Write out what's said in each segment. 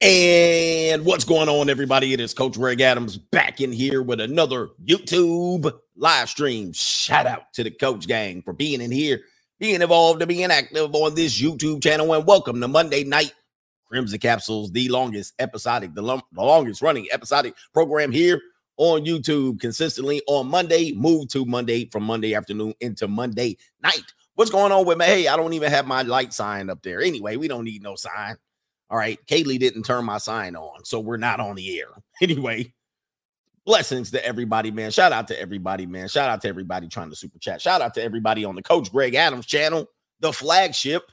And what's going on, everybody? It is Coach Greg Adams back in here with another YouTube live stream. Shout out to the Coach Gang for being in here, being involved, and being active on this YouTube channel. And welcome to Monday Night Crimson Capsules, the longest episodic, the, the longest running episodic program here on YouTube consistently on Monday. Move to Monday from Monday afternoon into Monday night. What's going on with me? Hey, I don't even have my light sign up there. Anyway, we don't need no sign. All right. Kaylee didn't turn my sign on, so we're not on the air. Anyway, blessings to everybody, man. Shout out to everybody, man. Shout out to everybody trying to super chat. Shout out to everybody on the Coach Greg Adams channel, the flagship.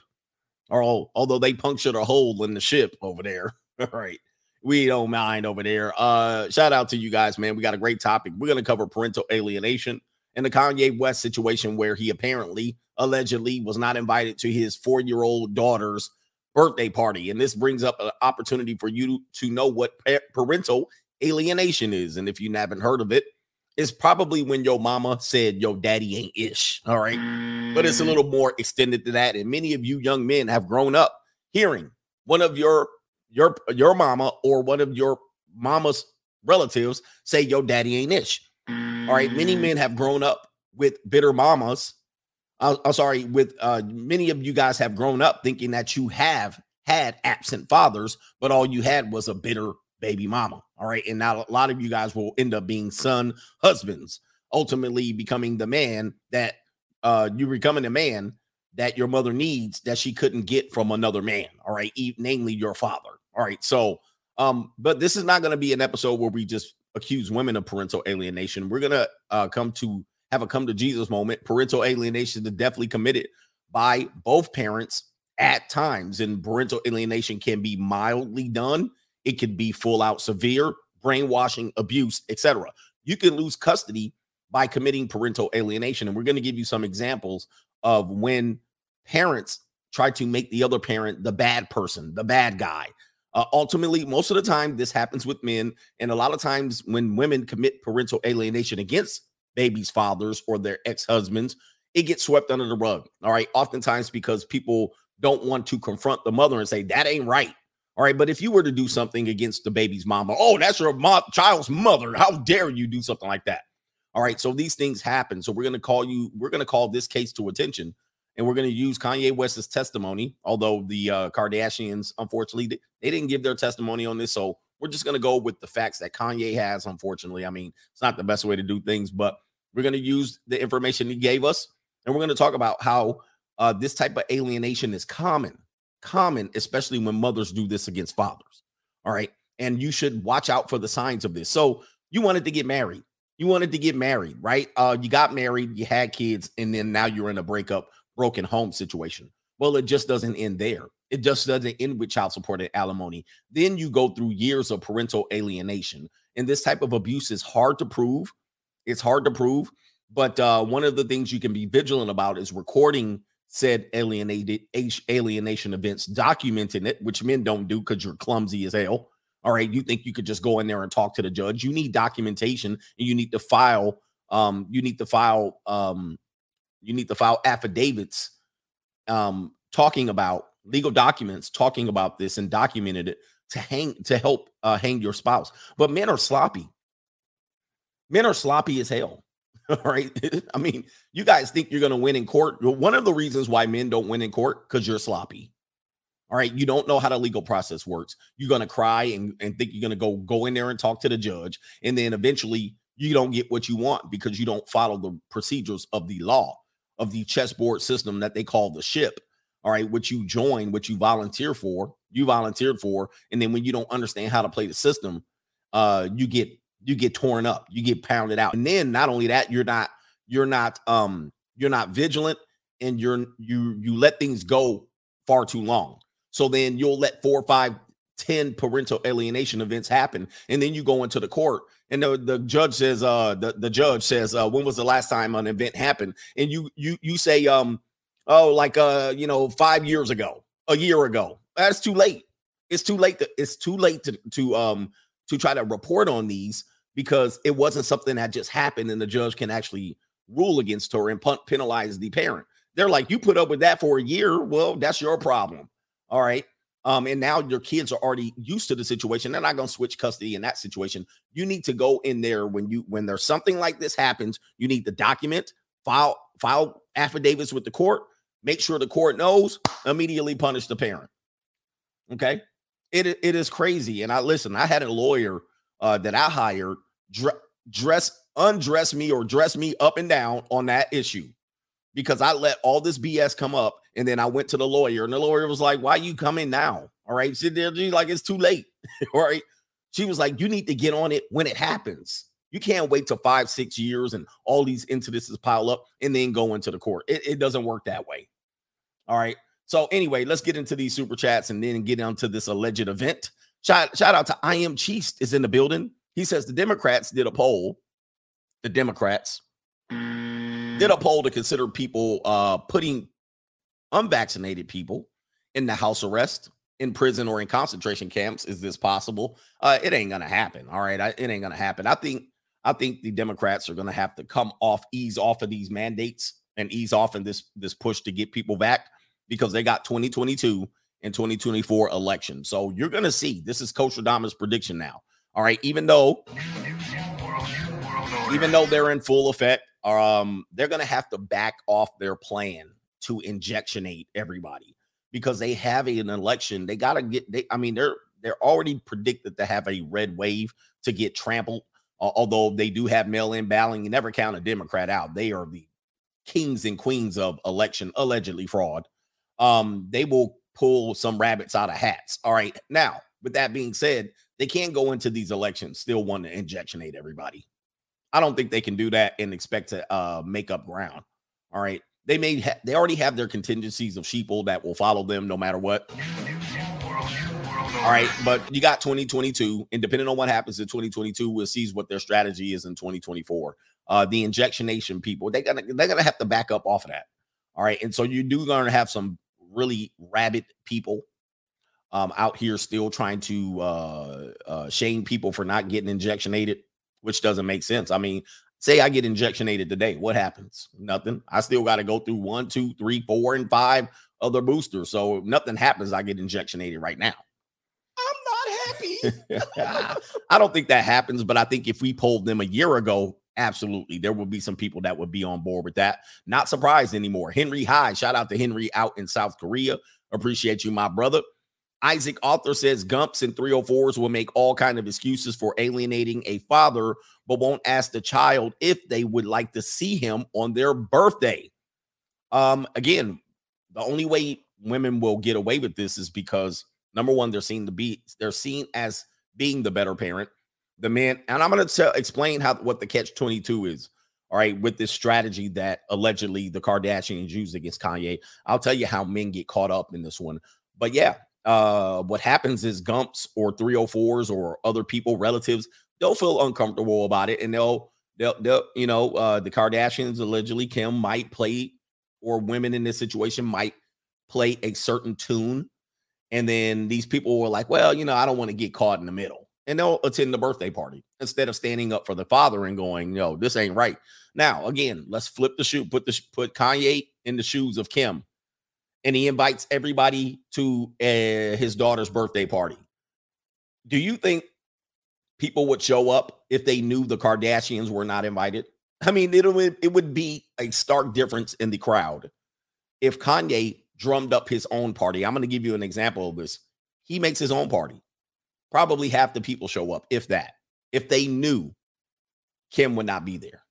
Or although they punctured a hole in the ship over there. All right. We don't mind over there. Uh, shout out to you guys, man. We got a great topic. We're gonna cover parental alienation and the Kanye West situation where he apparently, allegedly, was not invited to his four-year-old daughter's birthday party. And this brings up an opportunity for you to know what parental alienation is. And if you haven't heard of it, it's probably when your mama said your daddy ain't ish. All right. But it's a mm. little more extended to that. And many of you young men have grown up hearing one of your your your mama or one of your mama's relatives say your daddy ain't ish. All right. Many men have grown up with bitter mamas I'm sorry, with uh, many of you guys have grown up thinking that you have had absent fathers, but all you had was a bitter baby mama. All right. And now a lot of you guys will end up being son husbands, ultimately becoming the man that uh, you're becoming a man that your mother needs that she couldn't get from another man. All right. E- namely your father. All right. So, um, but this is not going to be an episode where we just accuse women of parental alienation. We're going to uh, come to have a come to Jesus moment. Parental alienation is definitely committed by both parents at times, and parental alienation can be mildly done. It can be full out severe brainwashing, abuse, etc. You can lose custody by committing parental alienation, and we're going to give you some examples of when parents try to make the other parent the bad person, the bad guy. Uh, ultimately, most of the time, this happens with men, and a lot of times when women commit parental alienation against babies' fathers or their ex husbands, it gets swept under the rug. All right. Oftentimes because people don't want to confront the mother and say, that ain't right. All right. But if you were to do something against the baby's mama, oh, that's your mo- child's mother. How dare you do something like that? All right. So these things happen. So we're going to call you, we're going to call this case to attention and we're going to use Kanye West's testimony. Although the uh, Kardashians, unfortunately, they didn't give their testimony on this. So we're just going to go with the facts that Kanye has. Unfortunately, I mean, it's not the best way to do things, but we're going to use the information he gave us, and we're going to talk about how uh, this type of alienation is common, common, especially when mothers do this against fathers. All right. And you should watch out for the signs of this. So you wanted to get married. You wanted to get married, right? Uh, you got married, you had kids, and then now you're in a breakup, broken home situation. Well, it just doesn't end there. It just doesn't end with child support and alimony. Then you go through years of parental alienation. And this type of abuse is hard to prove. It's hard to prove, but uh, one of the things you can be vigilant about is recording said alienated alienation events, documenting it, which men don't do because you're clumsy as hell. All right, you think you could just go in there and talk to the judge? You need documentation, and you need to file. Um, you need to file. Um, you need to file affidavits, um, talking about legal documents, talking about this, and documented it to hang to help uh, hang your spouse. But men are sloppy. Men are sloppy as hell. All right. I mean, you guys think you're going to win in court. One of the reasons why men don't win in court because you're sloppy. All right. You don't know how the legal process works. You're going to cry and, and think you're going to go go in there and talk to the judge. And then eventually you don't get what you want because you don't follow the procedures of the law, of the chessboard system that they call the ship. All right. What you join, what you volunteer for, you volunteered for. And then when you don't understand how to play the system, uh, you get you get torn up, you get pounded out. And then not only that, you're not you're not um you're not vigilant and you're you you let things go far too long. So then you'll let four, five, ten parental alienation events happen, and then you go into the court, and the, the judge says, uh, the, the judge says, uh, when was the last time an event happened? And you you you say, um, oh, like uh, you know, five years ago, a year ago. That's too late. It's too late. To, it's too late to to um to try to report on these because it wasn't something that just happened and the judge can actually rule against her and penalize the parent. They're like, you put up with that for a year. Well, that's your problem. All right. Um, and now your kids are already used to the situation. They're not going to switch custody in that situation. You need to go in there when you when there's something like this happens. You need to document, file file affidavits with the court. Make sure the court knows. Immediately punish the parent. Okay, it it is crazy. And I listen. I had a lawyer uh, that I hired dress undress me or dress me up and down on that issue because I let all this BS come up and then I went to the lawyer and the lawyer was like, Why you coming now? All right. Sit there, like it's too late. all right. She was like, You need to get on it when it happens. You can't wait till five, six years and all these incidences pile up and then go into the court. It, it doesn't work that way. All right. So anyway, let's get into these super chats and then get into this alleged event. Shout, shout out to I am Cheese is in the building. He says the Democrats did a poll. The Democrats did a poll to consider people uh, putting unvaccinated people in the house arrest, in prison, or in concentration camps. Is this possible? Uh, it ain't gonna happen. All right, I, it ain't gonna happen. I think I think the Democrats are gonna have to come off, ease off of these mandates, and ease off in this this push to get people back because they got 2022 and 2024 election. So you're gonna see. This is Coach Adams's prediction now. All right, even though even though they're in full effect, um, they're gonna have to back off their plan to injectionate everybody because they have an election. They gotta get they, I mean, they're they're already predicted to have a red wave to get trampled. Uh, although they do have mail-in balloting, you never count a Democrat out. They are the kings and queens of election allegedly fraud. Um, they will pull some rabbits out of hats. All right. Now, with that being said, they can't go into these elections still want to injectionate everybody. I don't think they can do that and expect to uh, make up ground. All right. They may ha- they already have their contingencies of sheeple that will follow them no matter what. All right, but you got 2022, and depending on what happens in 2022, we'll see what their strategy is in 2024. Uh, the injectionation people, they gonna they're gonna have to back up off of that. All right, and so you do gonna have some really rabid people um, out here still trying to uh, uh, shame people for not getting injectionated, which doesn't make sense. I mean, say I get injectionated today, what happens? Nothing. I still got to go through one, two, three, four, and five other boosters. So nothing happens. I get injectionated right now. I'm not happy. I don't think that happens, but I think if we polled them a year ago, absolutely, there will be some people that would be on board with that. Not surprised anymore. Henry High, shout out to Henry out in South Korea. Appreciate you, my brother. Isaac Author says Gumps and 304s will make all kind of excuses for alienating a father, but won't ask the child if they would like to see him on their birthday. Um, again, the only way women will get away with this is because number one, they're seen to be they're seen as being the better parent. The man, and I'm gonna explain how what the catch 22 is. All right, with this strategy that allegedly the Kardashians used against Kanye. I'll tell you how men get caught up in this one. But yeah, uh, what happens is Gumps or 304s or other people, relatives, they'll feel uncomfortable about it and they'll, they'll, they'll you know, uh, the Kardashians allegedly, Kim might play, or women in this situation might play a certain tune. And then these people were like, well, you know, I don't want to get caught in the middle. And they'll attend the birthday party instead of standing up for the father and going, no, this ain't right. Now, again, let's flip the shoe, put the put Kanye in the shoes of Kim and he invites everybody to uh, his daughter's birthday party. Do you think people would show up if they knew the Kardashians were not invited? I mean, it it would be a stark difference in the crowd if Kanye drummed up his own party. I'm going to give you an example of this. He makes his own party. Probably half the people show up, if that. If they knew Kim would not be there,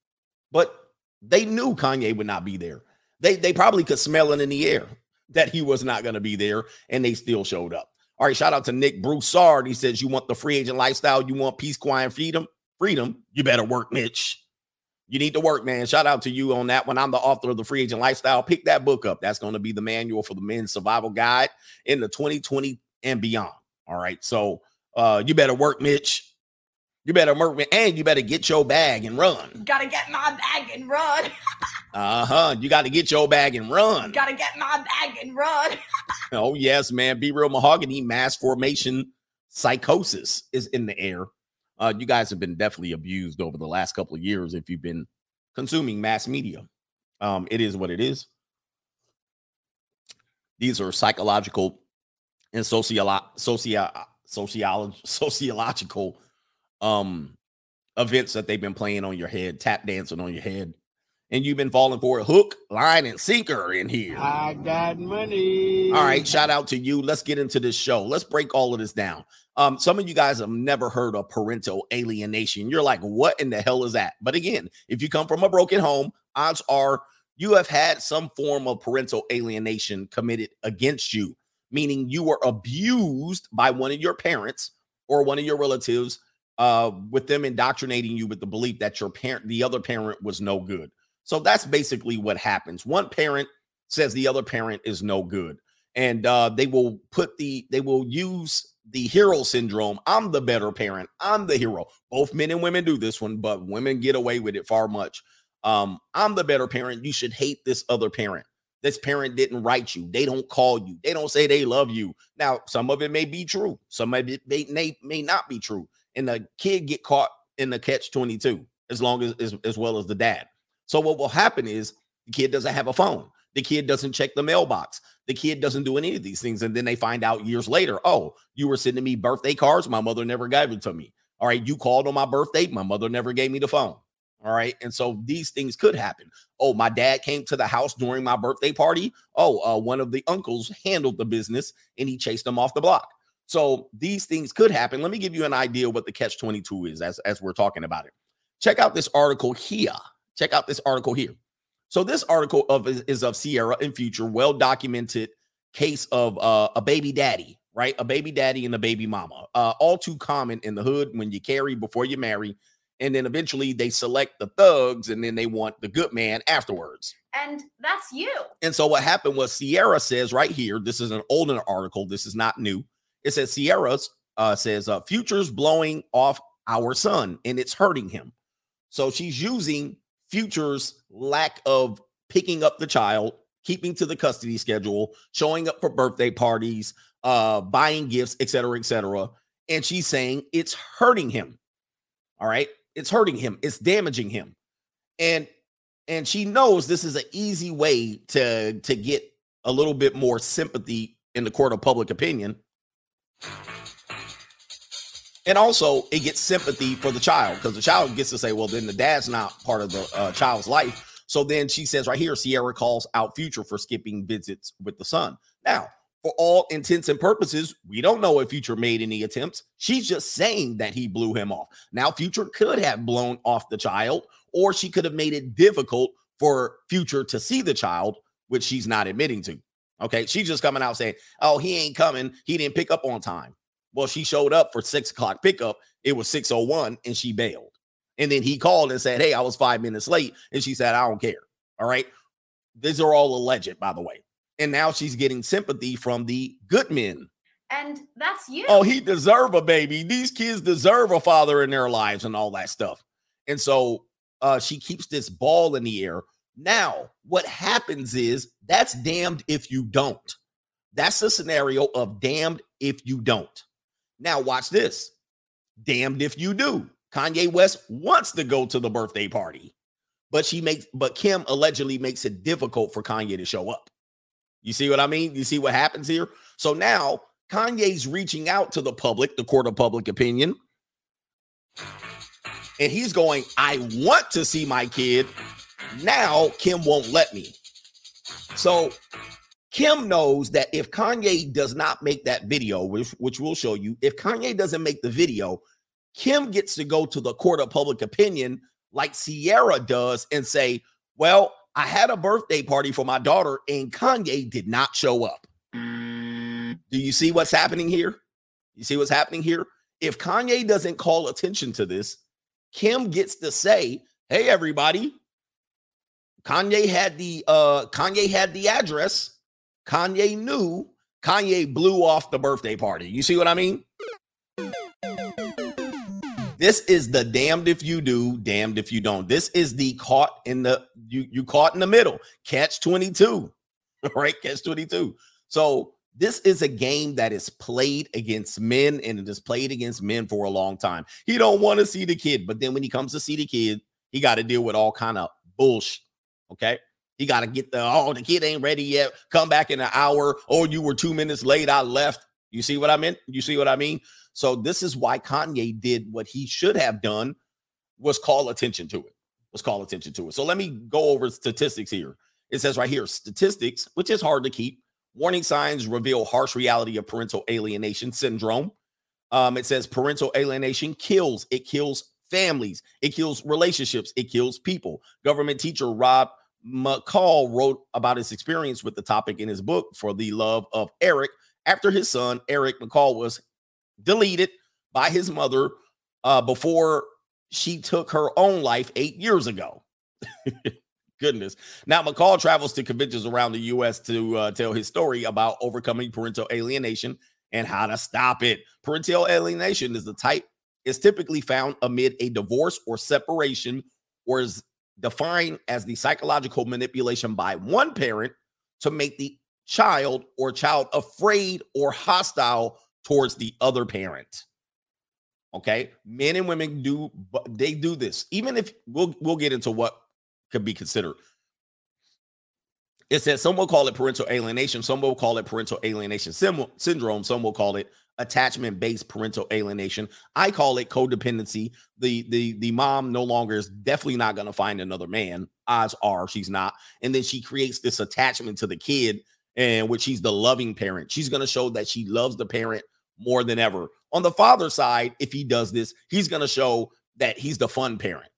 but they knew Kanye would not be there. They they probably could smell it in the air that he was not going to be there, and they still showed up. All right, shout out to Nick Broussard. He says, You want the free agent lifestyle, you want peace, quiet, freedom, freedom, you better work, Mitch. You need to work, man. Shout out to you on that one. I'm the author of the free agent lifestyle. Pick that book up. That's going to be the manual for the men's survival guide in the 2020 and beyond. All right. So uh you better work, Mitch. You better work, and you better get your bag and run. Gotta get my bag and run. uh huh. You got to get your bag and run. Gotta get my bag and run. oh yes, man. Be real mahogany. Mass formation psychosis is in the air. Uh, you guys have been definitely abused over the last couple of years if you've been consuming mass media. Um, it is what it is. These are psychological and sociolo- socio- sociology sociological um events that they've been playing on your head, tap dancing on your head, and you've been falling for a hook, line, and sinker in here. I got money. All right, shout out to you. Let's get into this show. Let's break all of this down. Um, some of you guys have never heard of parental alienation. You're like, what in the hell is that? But again, if you come from a broken home, odds are you have had some form of parental alienation committed against you, meaning you were abused by one of your parents or one of your relatives, uh, with them indoctrinating you with the belief that your parent, the other parent, was no good. So that's basically what happens. One parent says the other parent is no good, and uh, they will put the they will use the hero syndrome. I'm the better parent. I'm the hero. Both men and women do this one, but women get away with it far much. Um, I'm the better parent. You should hate this other parent. This parent didn't write you. They don't call you. They don't say they love you. Now, some of it may be true. Some of it may, may, may not be true. And the kid get caught in the catch 22 as long as, as as well as the dad. So what will happen is the kid doesn't have a phone. The kid doesn't check the mailbox. The kid doesn't do any of these things. And then they find out years later, oh, you were sending me birthday cards. My mother never gave it to me. All right. You called on my birthday. My mother never gave me the phone. All right. And so these things could happen. Oh, my dad came to the house during my birthday party. Oh, uh, one of the uncles handled the business and he chased them off the block. So these things could happen. Let me give you an idea what the catch 22 is as, as we're talking about it. Check out this article here. Check out this article here. So this article of is of Ciara and Future, well documented case of uh, a baby daddy, right? A baby daddy and a baby mama. Uh, all too common in the hood when you carry before you marry, and then eventually they select the thugs, and then they want the good man afterwards. And that's you. And so what happened was Ciara says right here. This is an older article. This is not new. It says Ciara's uh, says uh, Future's blowing off our son, and it's hurting him. So she's using Future's lack of picking up the child, keeping to the custody schedule, showing up for birthday parties, uh, buying gifts, etc., etc. And she's saying it's hurting him. All right, it's hurting him. It's damaging him, and and she knows this is an easy way to to get a little bit more sympathy in the court of public opinion. And also, it gets sympathy for the child because the child gets to say, well, then the dad's not part of the uh, child's life. So then she says right here, Ciara calls out Future for skipping visits with the son. Now, for all intents and purposes, we don't know if Future made any attempts. She's just saying that he blew him off. Now, Future could have blown off the child, or she could have made it difficult for Future to see the child, which she's not admitting to. Okay. She's just coming out saying, oh, he ain't coming. He didn't pick up on time. Well, she showed up for six o'clock pickup. It was 601 and she bailed. And then he called and said, Hey, I was five minutes late. And she said, I don't care. All right. These are all alleged, by the way. And now she's getting sympathy from the good men. And that's you. Oh, he deserve a baby. These kids deserve a father in their lives and all that stuff. And so uh, she keeps this ball in the air. Now, what happens is that's damned if you don't. That's the scenario of damned if you don't. Now, watch this. Damned if you do. Kanye West wants to go to the birthday party, but she makes, but Kim allegedly makes it difficult for Kanye to show up. You see what I mean? You see what happens here? So now Kanye's reaching out to the public, the court of public opinion, and he's going, I want to see my kid. Now Kim won't let me. So Kim knows that if Kanye does not make that video, which, which we'll show you, if Kanye doesn't make the video, Kim gets to go to the court of public opinion like Ciara does and say, Well, I had a birthday party for my daughter and Kanye did not show up. Do you see what's happening here? You see what's happening here? If Kanye doesn't call attention to this, Kim gets to say, Hey, everybody, Kanye had the uh Kanye had the address Kanye knew Kanye blew off the birthday party. You see what I mean? This is the damned if you do, damned if you don't. This is the caught in the you you caught in the middle. Catch 22. Right? Catch 22. So this is a game that is played against men and it is played against men for a long time. He don't want to see the kid, but then when he comes to see the kid, he got to deal with all kind of bullshit. Okay. He got to get the, oh, the kid ain't ready yet. Come back in an hour. Oh, you were two minutes late. I left. You see what I mean? You see what I mean? So this is why Kanye did what he should have done was call attention to it. Was call attention to it. So let me go over statistics here. It says right here, statistics, which is hard to keep. Warning signs reveal harsh reality of parental alienation syndrome. Um, it says parental alienation kills. It kills families. It kills relationships. It kills people. Government teacher Rob McCall wrote about his experience with the topic in his book, For the Love of Eric, after his son, Eric McCall, was deleted by his mother uh, before she took her own life eight years ago. Goodness. Now, McCall travels to conventions around the U.S. to uh, tell his story about overcoming parental alienation and how to stop it. Parental alienation is the type is typically found amid a divorce or separation, or is defined as the psychological manipulation by one parent to make the child or child afraid or hostile towards the other parent. Okay, men and women do they do this. Even if we'll we'll get into what could be considered. It says some will call it parental alienation, some will call it parental alienation syndrome, some will call it attachment based parental alienation. I call it codependency. The the the mom no longer is definitely not going to find another man. Odds are she's not. And then she creates this attachment to the kid and which he's the loving parent. She's going to show that she loves the parent more than ever. On the father side, if he does this, he's going to show that he's the fun parent.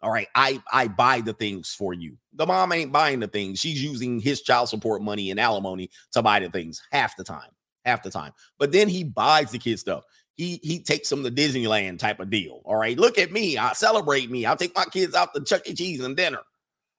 All right, I I buy the things for you. The mom ain't buying the things. She's using his child support money and alimony to buy the things half the time half the time. But then he buys the kid stuff. He he takes them to Disneyland type of deal. All right. Look at me. I celebrate me. I'll take my kids out to Chuck E. Cheese and dinner.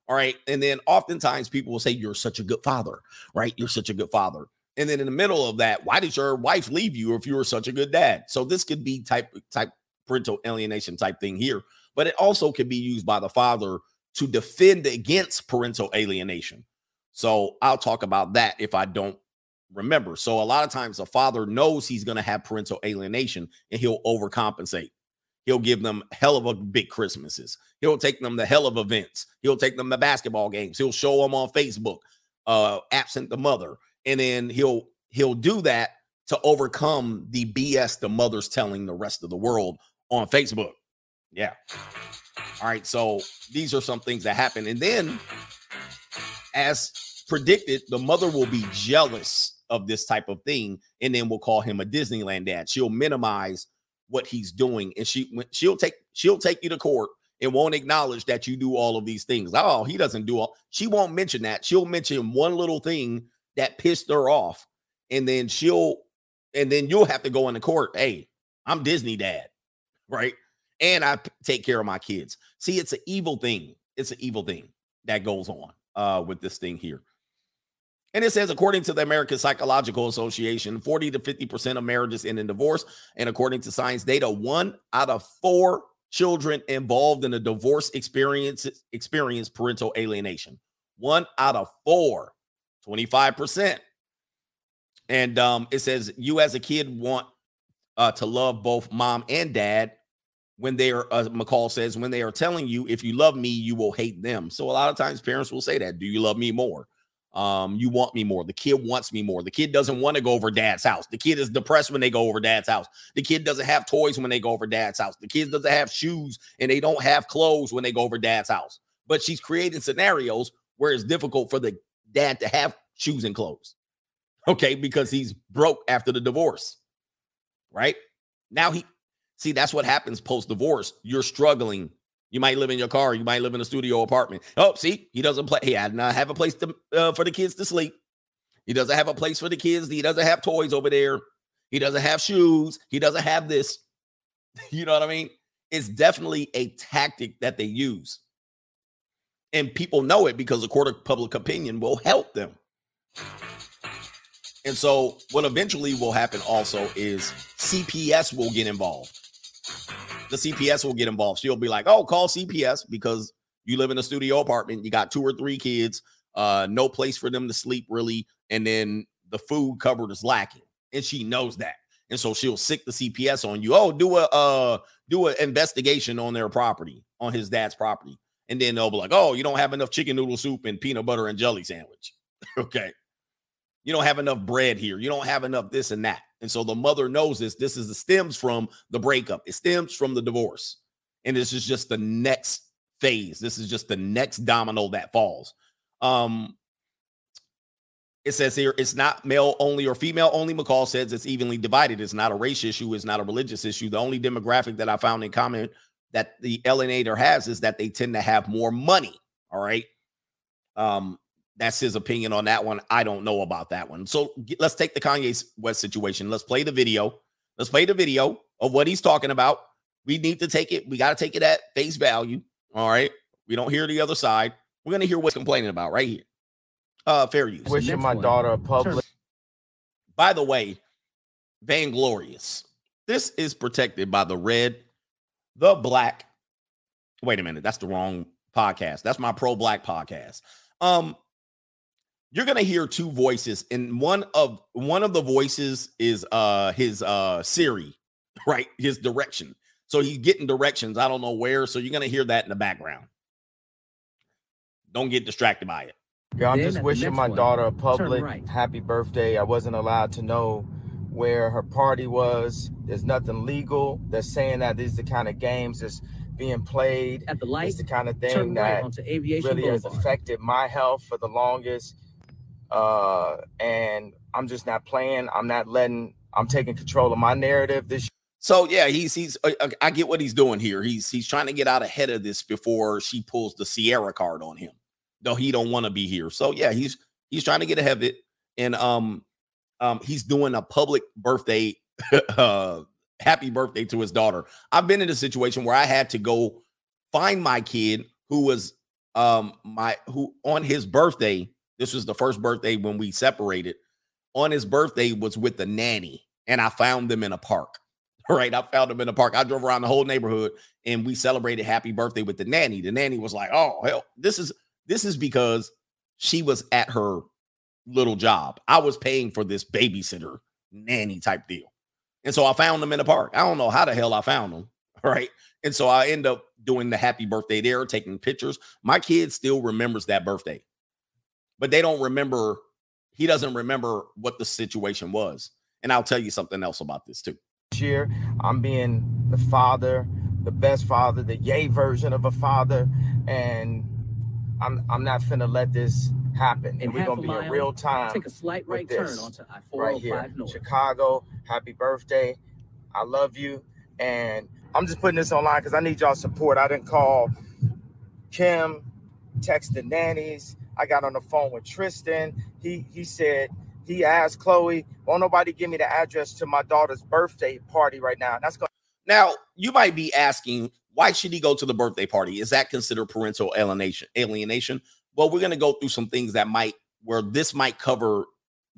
All right. And then oftentimes people will say, You're such a good father, right? You're such a good father. And then in the middle of that, why did your wife leave you if you were such a good dad? So this could be type type parental alienation type thing here, but it also can be used by the father to defend against parental alienation. So I'll talk about that if I don't remember. So a lot of times a father knows he's going to have parental alienation and he'll overcompensate. He'll give them hell of a big Christmases. He'll take them to hell of events. He'll take them to basketball games. He'll show them on Facebook, uh, absent the mother. And then he'll he'll do that to overcome the BS the mother's telling the rest of the world on Facebook. Yeah. All right. So these are some things that happen. And then as predicted, the mother will be jealous of this type of thing, and then we'll call him a Disneyland dad. She'll minimize what he's doing, and she she'll take she'll take you to court and won't acknowledge that you do all of these things. Oh, he doesn't do all. She won't mention that. She'll mention one little thing that pissed her off, and then she'll and then you'll have to go into court. Hey, I'm Disney dad, right? And I take care of my kids. See, it's an evil thing. It's an evil thing that goes on uh, with this thing here. And it says, according to the American Psychological Association, 40 to 50% of marriages end in divorce. And according to science data, one out of four children involved in a divorce experience experience parental alienation. One out of four, 25%. And um, it says, you as a kid want uh, to love both mom and dad when they are, uh, McCall says, when they are telling you, if you love me, you will hate them. So a lot of times parents will say that, do you love me more? Um, you want me more. The kid wants me more. The kid doesn't want to go over dad's house. The kid is depressed when they go over dad's house. The kid doesn't have toys when they go over dad's house. The kid doesn't have shoes and they don't have clothes when they go over dad's house. But she's creating scenarios where it's difficult for the dad to have shoes and clothes. Okay, because he's broke after the divorce. Right? Now he see that's what happens post divorce. You're struggling you might live in your car. You might live in a studio apartment. Oh, see, he doesn't play. He had not have a place to, uh, for the kids to sleep. He doesn't have a place for the kids. He doesn't have toys over there. He doesn't have shoes. He doesn't have this. you know what I mean? It's definitely a tactic that they use. And people know it because the court of public opinion will help them. And so, what eventually will happen also is CPS will get involved the CPS will get involved. She'll be like, "Oh, call CPS because you live in a studio apartment. You got two or three kids, uh, no place for them to sleep really, and then the food cupboard is lacking, and she knows that." And so she'll sick the CPS on you. Oh, do a uh do an investigation on their property, on his dad's property. And then they'll be like, oh, you don't have enough chicken noodle soup and peanut butter and jelly sandwich. okay. You don't have enough bread here. You don't have enough this and that. And so the mother knows this. This is the stems from the breakup. It stems from the divorce. And this is just the next phase. This is just the next domino that falls. Um, it says here it's not male only or female only. McCall says it's evenly divided. It's not a race issue. It's not a religious issue. The only demographic that I found in common that the alienator has is that they tend to have more money. All right. Um, that's his opinion on that one. I don't know about that one. So let's take the Kanye West situation. Let's play the video. Let's play the video of what he's talking about. We need to take it. We got to take it at face value. All right. We don't hear the other side. We're going to hear what's complaining about right here. Uh, fair use. Wishing my one. daughter a public. By the way, vainglorious. This is protected by the red, the black. Wait a minute, that's the wrong podcast. That's my pro black podcast. Um, you're gonna hear two voices, and one of one of the voices is uh his uh Siri, right? His direction. So he's getting directions. I don't know where. So you're gonna hear that in the background. Don't get distracted by it. Yeah, I'm just wishing my one, daughter a public right. happy birthday. I wasn't allowed to know where her party was. There's nothing legal. They're saying that these are the kind of games that's being played. At the light, it's the kind of thing that right really Boulevard. has affected my health for the longest. Uh, and I'm just not playing. I'm not letting. I'm taking control of my narrative. This. So yeah, he's he's. Uh, uh, I get what he's doing here. He's he's trying to get out ahead of this before she pulls the Ciara card on him though he don't want to be here. So yeah, he's he's trying to get ahead of it, and um, um, he's doing a public birthday, uh, happy birthday to his daughter. I've been in a situation where I had to go find my kid who was um my who on his birthday. This was the first birthday when we separated. On his birthday was with the nanny, and I found them in a park. Right, I found them in a park. I drove around the whole neighborhood, and we celebrated happy birthday with the nanny. The nanny was like, "Oh hell, this is." This is because she was at her little job. I was paying for this babysitter nanny type deal. And so I found them in the park. I don't know how the hell I found them. Right. And so I end up doing the happy birthday there, taking pictures. My kid still remembers that birthday, but they don't remember. He doesn't remember what the situation was. And I'll tell you something else about this too. Year, I'm being the father, the best father, the yay version of a father. And I'm I'm not finna let this happen. And we're gonna be in real time. Take a slight right turn onto I right here. Oh North. Chicago, happy birthday. I love you. And I'm just putting this online because I need y'all support. I didn't call Kim, text the nannies. I got on the phone with Tristan. He he said he asked Khloé, won't nobody give me the address to my daughter's birthday party right now? And that's going now you might be asking why should he go to the birthday party? Is that considered parental alienation? Alienation? Well, we're going to go through some things that might where this might cover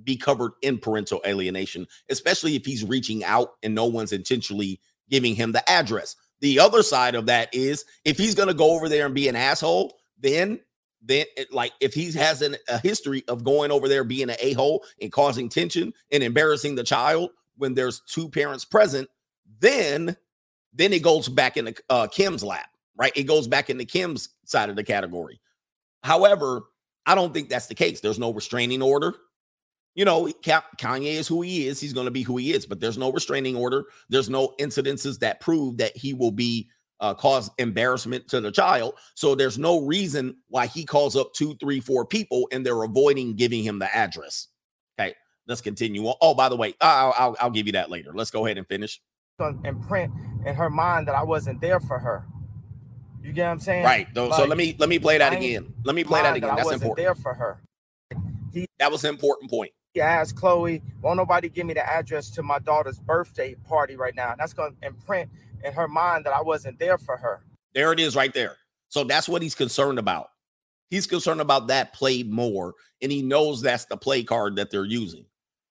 be covered in parental alienation, especially if he's reaching out and no one's intentionally giving him the address. The other side of that is if he's going to go over there and be an asshole, then then it, like if he has an, a history of going over there being an a-hole and causing tension and embarrassing the child when there's two parents present, then then it goes back into uh, Kim's lap, right? It goes back into Kim's side of the category. However, I don't think that's the case. There's no restraining order. You know, Kanye is who he is. He's going to be who he is, but there's no restraining order. There's no incidences that prove that he will be uh, cause embarrassment to the child. So there's no reason why he calls up two, three, four people and they're avoiding giving him the address. Okay, let's continue on. Oh, by the way, I'll, I'll, I'll give you that later. Let's go ahead and finish and print in her mind that I wasn't there for her. You get what I'm saying? Right. So, like, so let me let me play that again. Let me play that again. That That's important. There for her. He, that was an important point. He asked Khloé, "Won't nobody give me the address to my daughter's birthday party right now?" That's going to imprint in her mind that I wasn't there for her. There it is, right there. So that's what he's concerned about. He's concerned about that play more, and he knows that's the play card that they're using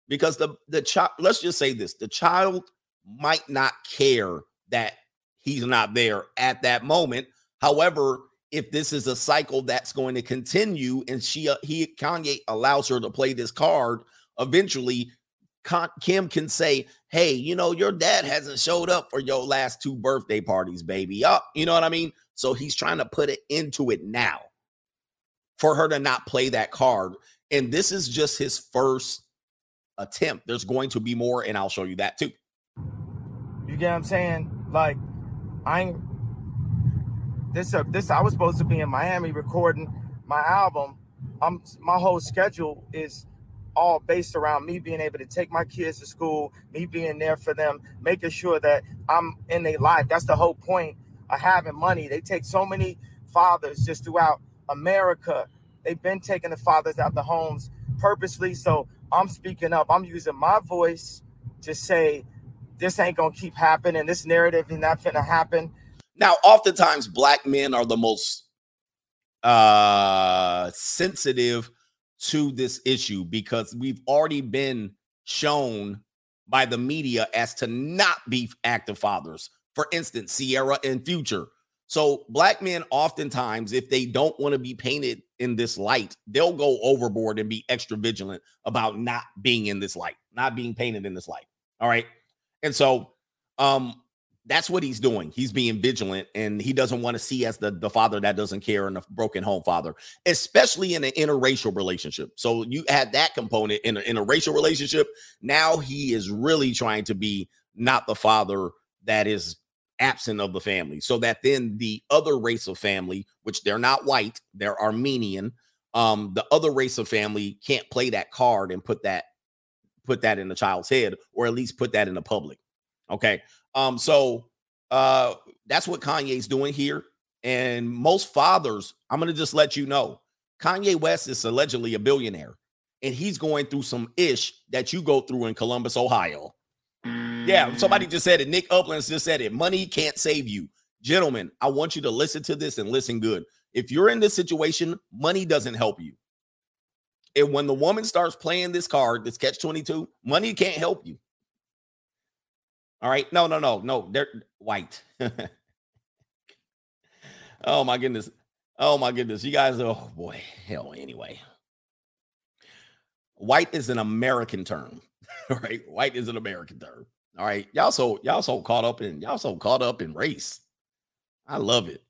because the the child. Let's just say this: the child might not care that he's not there at that moment. However, if this is a cycle that's going to continue and she uh, he Kanye allows her to play this card, eventually Kim can say, "Hey, you know your dad hasn't showed up for your last two birthday parties, baby." Up, you know what I mean? So he's trying to put it into it now for her to not play that card. And this is just his first attempt. There's going to be more, and I'll show you that too. You get what I'm saying? Like, I ain't this uh, this I was supposed to be in Miami recording my album. I'm my whole schedule is all based around me being able to take my kids to school, me being there for them, making sure that I'm in their life. That's the whole point of having money. They take so many fathers just throughout America. They've been taking the fathers out the homes purposely. So I'm speaking up. I'm using my voice to say this ain't gonna keep happening. This narrative is not gonna happen. Now, oftentimes black men are the most uh sensitive to this issue because we've already been shown by the media as to not be active fathers. For instance, Ciara and Future. So, black men oftentimes, if they don't want to be painted in this light, they'll go overboard and be extra vigilant about not being in this light, not being painted in this light. All right. And so, um, that's what he's doing. He's being vigilant and he doesn't want to see as the, the father that doesn't care and a broken home father, especially in an interracial relationship. So you had that component in a, in a racial relationship. Now he is really trying to be not the father that is absent of the family. So that then the other race of family, which they're not white, they're Armenian, um, the other race of family can't play that card and put that put that in the child's head or at least put that in the public. Okay. Um, so uh that's what Kanye's doing here. And most fathers, I'm gonna just let you know, Kanye West is allegedly a billionaire, and he's going through some ish that you go through in Columbus, Ohio. Yeah, somebody just said it. Nick Uplands just said it. Money can't save you. Gentlemen, I want you to listen to this and listen good. If you're in this situation, money doesn't help you. And when the woman starts playing this card, this catch 22, money can't help you. All right. No, no, no, no. They're white. oh my goodness. Oh my goodness. You guys, oh boy. Hell, anyway. White is an American term. right? White is an American term. All right. Y'all so y'all so caught up in y'all so caught up in race. I love it.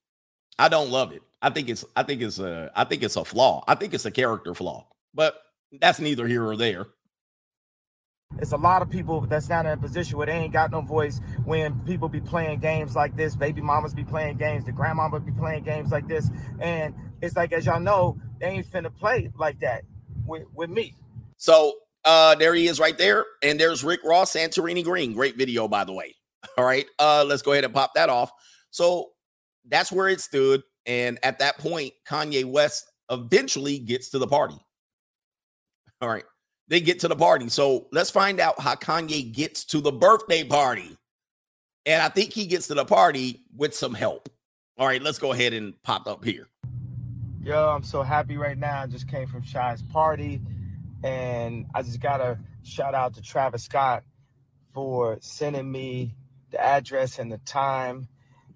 I don't love it. I think it's I think it's a I think it's a flaw. I think it's a character flaw. But that's neither here or there. It's a lot of people that's not in a position where they ain't got no voice when people be playing games like this. Baby mamas be playing games, the grandmama be playing games like this. And it's like, as y'all know, they ain't finna play like that with, with me. So uh there he is right there. And there's Rick Ross, Santorini Green. Great video, by the way. All right. Uh let's go ahead and pop that off. So that's where it stood. And at that point, Kanye West eventually gets to the party. All right they get to the party. So let's find out how Kanye gets to the birthday party. And I think he gets to the party with some help. All right, let's go ahead and pop up here. Yo, I'm so happy right now. I just came from Chi's party. And I just got to shout out to Travis Scott for sending me the address and the time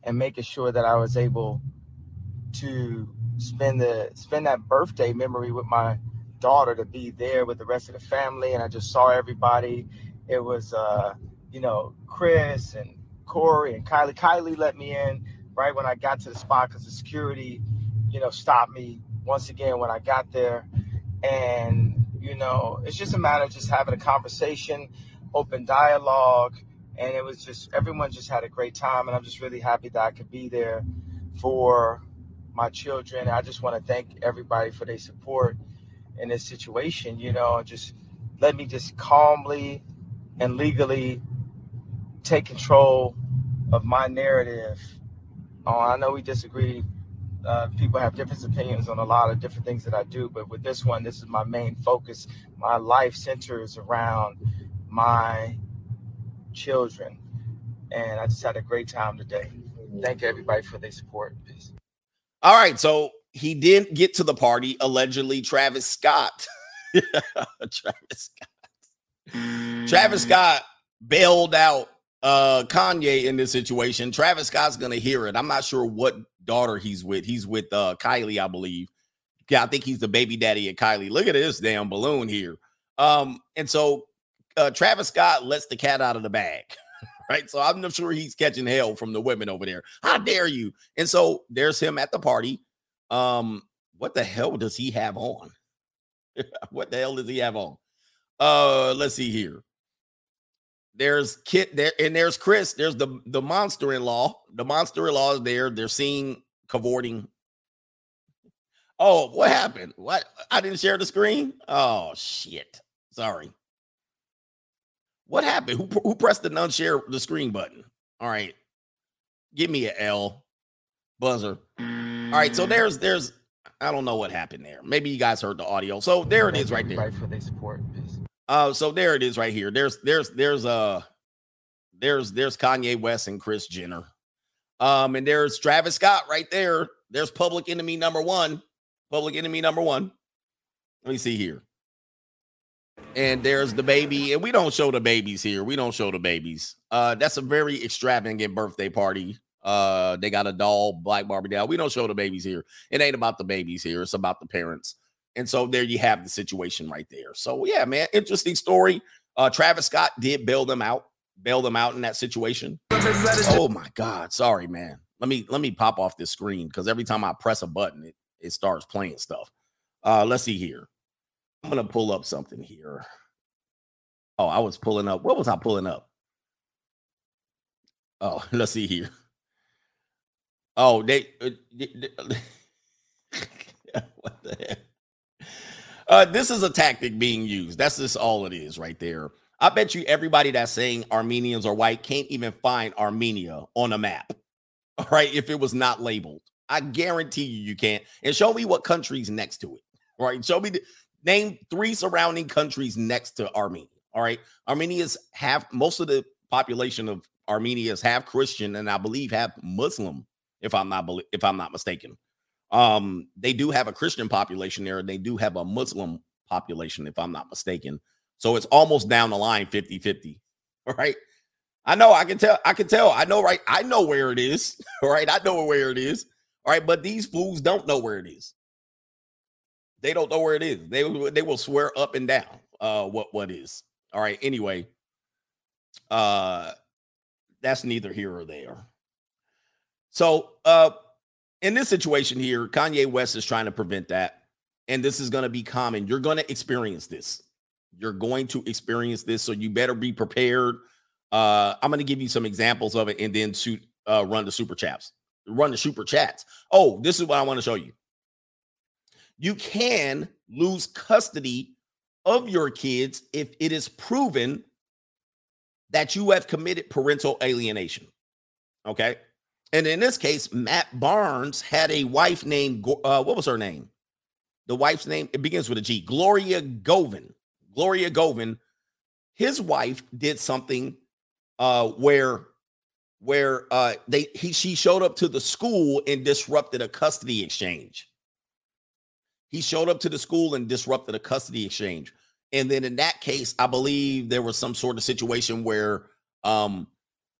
and making sure that I was able to spend the spend that birthday memory with my daughter to be there with the rest of the family, and I just saw everybody. It was, uh, you know, Kris and Corey and Kylie. Kylie let me in right when I got to the spot because the security, you know, stopped me once again when I got there. And, you know, it's just a matter of just having a conversation, open dialogue. And it was just, everyone just had a great time. And I'm just really happy that I could be there for my children. I just want to thank everybody for their support in this situation, you know, just let me just calmly and legally take control of my narrative. Oh, I know we disagree. Uh, people have different opinions on a lot of different things that I do, but with this one, this is my main focus. My life centers around my children, and I just had a great time today. Thank everybody for their support. Peace. All right, so he didn't get to the party. Allegedly, Travis Scott. Travis Scott. Travis Scott bailed out uh Kanye in this situation. Travis Scott's gonna hear it. I'm not sure what daughter he's with. He's with uh Kylie, I believe. Yeah, I think he's the baby daddy of Kylie. Look at this damn balloon here. Um, and so uh Travis Scott lets the cat out of the bag. Right. So I'm not sure he's catching hell from the women over there. How dare you? And so there's him at the party. Um, what the hell does he have on? what the hell does he have on? Uh, let's see here. There's Kit there, and there's Kris. There's the the monster-in-law. The monster-in-law is there. They're seen cavorting. Oh, what happened? What? I didn't share the screen. Oh shit. Sorry. What happened? Who who pressed the non-share the screen button? All right. Give me a L buzzer. All right. So there's there's I don't know what happened there. Maybe you guys heard the audio. So there it is right there. Right for their support. Uh, so there it is right here. There's there's there's uh there's there's Kanye West and Kris Jenner. Um, and there's Travis Scott right there. There's public enemy number one. Public enemy number one. Let me see here. And there's the baby, and we don't show the babies here. We don't show the babies. Uh, that's a very extravagant birthday party. Uh, they got a doll, Black Barbie doll. We don't show the babies here. It ain't about the babies here. It's about the parents. And so there you have the situation right there. So yeah, man, interesting story. Uh, Travis Scott did bail them out, bail them out in that situation. Oh my God, sorry, man. Let me let me pop off this screen because every time I press a button, it, it starts playing stuff. Uh, let's see here. I'm gonna pull up something here. Oh, I was pulling up. What was I pulling up? Oh, let's see here. Oh, they. Uh, they, they what the heck? Uh, this is a tactic being used. That's just all it is right there. I bet you everybody that's saying Armenians are white can't even find Armenia on a map. All right, if it was not labeled, I guarantee you you can't. And show me what countries next to it. All right, show me the name three surrounding countries next to Armenia. All right, Armenians have most of the population of Armenians have Christian and I believe have Muslim, if I'm not if I'm not mistaken. Um, they do have a Christian population there. And they do have a Muslim population, if I'm not mistaken. So it's almost down the line 50 50. All right. I know I can tell, I can tell, I know, right? I know where it is. All right. I know where it is. All right. But these fools don't know where it is. They don't know where it is. They, they will swear up and down uh what what is. All right. Anyway, uh that's neither here or there. So uh in this situation here, Kanye West is trying to prevent that. And this is going to be common. You're going to experience this. You're going to experience this. So you better be prepared. Uh, I'm going to give you some examples of it and then shoot, uh, run the super chats. Run the super chats. Oh, this is what I want to show you. You can lose custody of your kids if it is proven that you have committed parental alienation. Okay. And in this case, Matt Barnes had a wife named, uh, what was her name? The wife's name, it begins with a G, Gloria Govan. Gloria Govan, his wife did something uh, where where uh, they he she showed up to the school and disrupted a custody exchange. He showed up to the school and disrupted a custody exchange. And then in that case, I believe there was some sort of situation where um,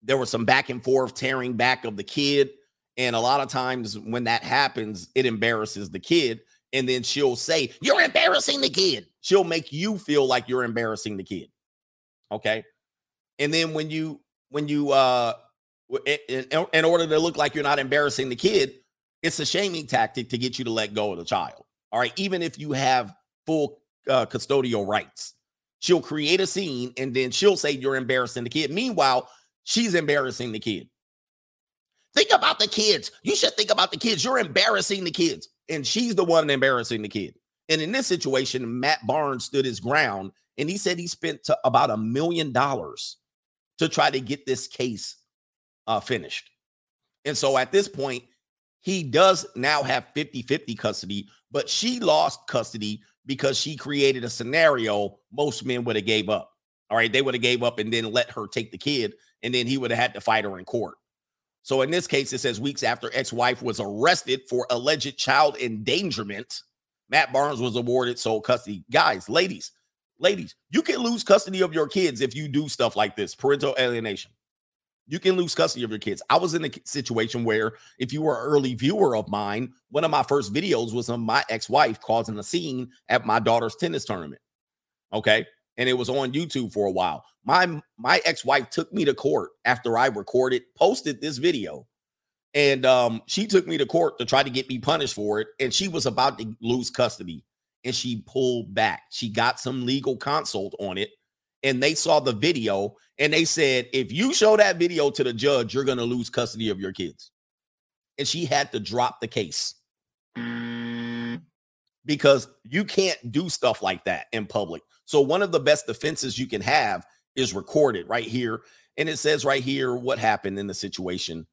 there was some back and forth tearing back of the kid. And a lot of times when that happens, it embarrasses the kid. And then she'll say, You're embarrassing the kid. She'll make you feel like you're embarrassing the kid. Okay. And then when you, when you, uh, in, in order to look like you're not embarrassing the kid, it's a shaming tactic to get you to let go of the child. All right. Even if you have full uh, custodial rights, she'll create a scene and then she'll say you're embarrassing the kid. Meanwhile, she's embarrassing the kid. Think about the kids. You should think about the kids. You're embarrassing the kids. And she's the one embarrassing the kid. And in this situation, Matt Barnes stood his ground and he said he spent about a million dollars to try to get this case uh, finished. And so at this point, he does now have 50 50 custody, but she lost custody because she created a scenario most men would have gave up. All right, they would have gave up and then let her take the kid and then he would have had to fight her in court. So in this case, it says weeks after ex-wife was arrested for alleged child endangerment, Matt Barnes was awarded sole custody. Guys, ladies, ladies, you can lose custody of your kids if you do stuff like this, parental alienation. You can lose custody of your kids. I was in a situation where, if you were an early viewer of mine, one of my first videos was of my ex-wife causing a scene at my daughter's tennis tournament. Okay and it was on YouTube for a while. My my ex-wife took me to court after I recorded, posted this video. And um, she took me to court to try to get me punished for it. And she was about to lose custody. and she pulled back. She got some legal consult on it and they saw the video and they said, if you show that video to the judge, you're going to lose custody of your kids. And she had to drop the case because you can't do stuff like that in public. So, one of the best defenses you can have is recorded right here. And it says right here what happened in the situation.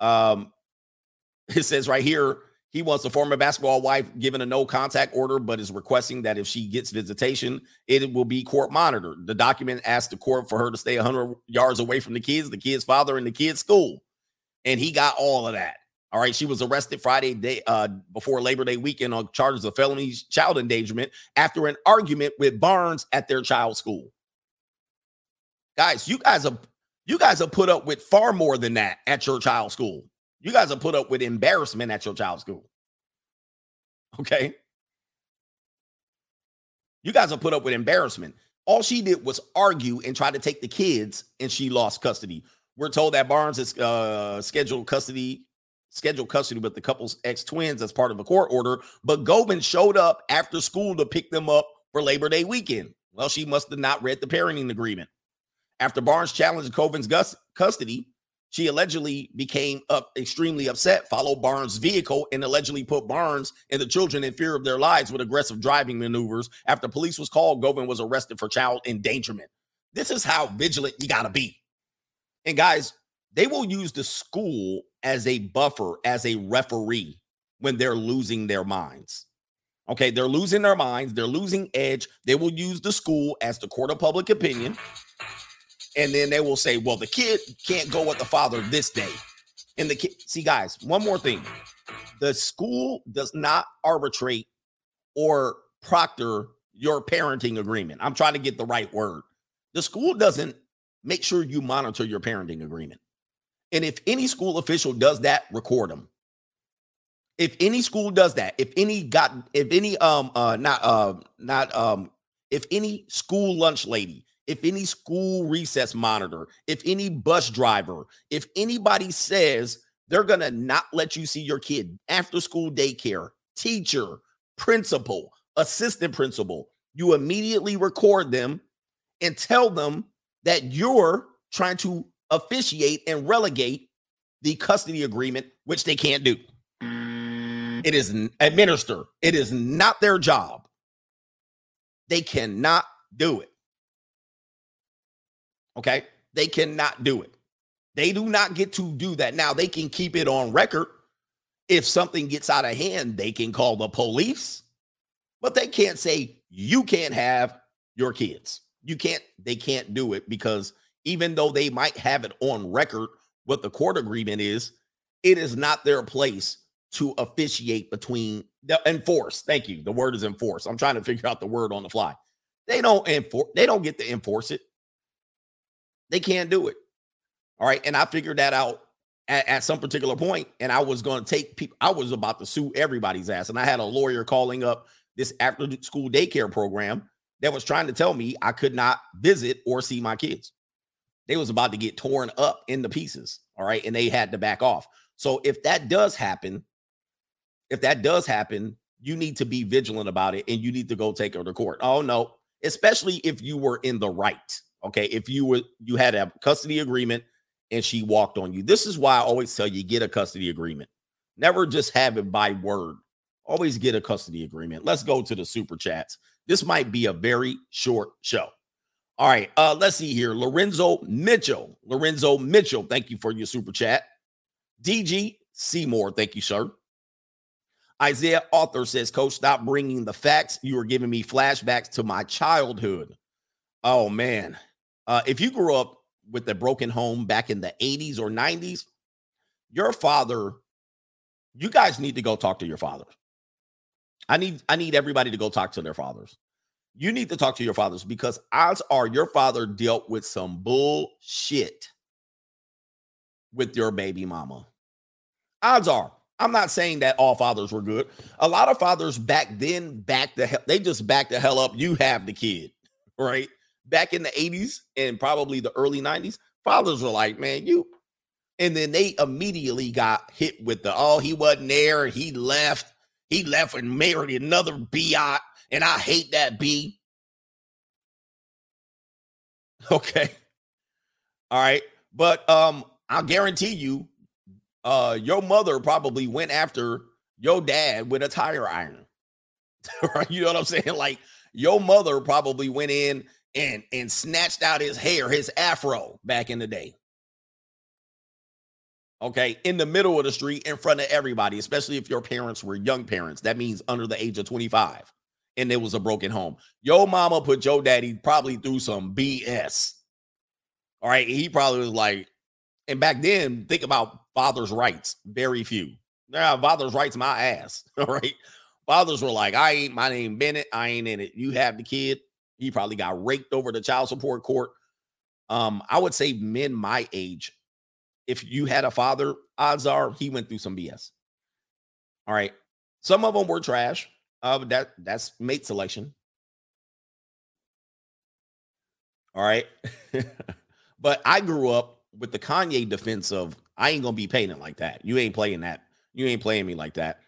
Um, it says right here, he wants a former basketball wife given a no contact order, but is requesting that if she gets visitation, it will be court monitored. The document asked the court for her to stay 100 yards away from the kids, the kid's father, and the kid's school. And he got all of that. All right. She was arrested Friday day uh, before Labor Day weekend on charges of felony child endangerment after an argument with Barnes at their child's school. Guys, you guys have you guys have put up with far more than that at your child's school. You guys have put up with embarrassment at your child's school. Okay. You guys have put up with embarrassment. All she did was argue and try to take the kids, and she lost custody. We're told that Barnes is uh, scheduled custody, scheduled custody with the couple's ex twins as part of a court order. But Govan showed up after school to pick them up for Labor Day weekend. Well, she must have not read the parenting agreement. After Barnes challenged Govan's custody, she allegedly became up extremely upset, followed Barnes' vehicle, and allegedly put Barnes and the children in fear of their lives with aggressive driving maneuvers. After police was called, Govan was arrested for child endangerment. This is how vigilant you got to be. And guys, they will use the school as a buffer, as a referee when they're losing their minds. Okay, they're losing their minds, they're losing edge. They will use the school as the court of public opinion and then they will say, well, the kid can't go with the father this day. And the kid, see, guys, one more thing the school does not arbitrate or proctor your parenting agreement. I'm trying to get the right word. The school doesn't make sure you monitor your parenting agreement. And if any school official does that, record them. If any school does that, if any got, if any um uh not uh not um if any school lunch lady if any school recess monitor, if any bus driver, if anybody says they're to not let you see your kid after school daycare, teacher, principal, assistant principal, you immediately record them and tell them that you're trying to officiate and relegate the custody agreement, which they can't do. Mm. It is administer. It is not their job. They cannot do it. Okay. They cannot do it. They do not get to do that. Now, they can keep it on record. If something gets out of hand, they can call the police, but they can't say, you can't have your kids. You can't, they can't do it because even though they might have it on record, what the court agreement is, it is not their place to officiate between the enforce. Thank you. The word is enforce. I'm trying to figure out the word on the fly. They don't enforce, they don't get to enforce it. They can't do it. All right. And I figured that out at, at some particular point, and I was going to take people, I was about to sue everybody's ass. And I had a lawyer calling up this after school daycare program that was trying to tell me I could not visit or see my kids. They was about to get torn up into pieces. All right. And they had to back off. So if that does happen, if that does happen, you need to be vigilant about it and you need to go take her to court. Oh no, especially if you were in the right. Okay. If you were you had a custody agreement and she walked on you. This is why I always tell you get a custody agreement. Never just have it by word. Always get a custody agreement. Let's go to the super chats. This might be a very short show. All right. Uh, let's see here. Lorenzo Mitchell. Lorenzo Mitchell, thank you for your super chat. DG Seymour, thank you, sir. Isaiah Author says, Coach, stop bringing the facts. You are giving me flashbacks to my childhood. Oh, man. Uh, if you grew up with a broken home back in the 80s or 90s, your father, you guys need to go talk to your fathers. I need I need everybody to go talk to their fathers. You need to talk to your fathers because odds are your father dealt with some bullshit with your baby mama. Odds are. I'm not saying that all fathers were good. A lot of fathers back then back the hell, they just back the hell up. You have the kid, right? back in the 80s and probably the early 90s, fathers were like, man, you. And then they immediately got hit with the, oh, he wasn't there. He left. He left and married another biot. And I hate that B. Okay. All right. But um, I'll guarantee you, uh, your mother probably went after your dad with a tire iron. right? You know what I'm saying? Like your mother probably went in and and snatched out his hair, his afro back in the day. Okay, in the middle of the street in front of everybody, especially if your parents were young parents. That means under the age of 25 and it was a broken home. Your mama put your daddy probably through some BS. All right, he probably was like, and back then, think about father's rights. Very few. Now, father's rights, my ass. All right. Fathers were like, I ain't my name Bennett. I ain't in it. You have the kid. He probably got raked over the child support court. Um, I would say men my age, if you had a father, odds are he went through some BS. All right. Some of them were trash. Uh, that that's mate selection. All right. but I grew up with the Kanye defense of I ain't gonna be paying it like that. You ain't playing that. You ain't playing me like that.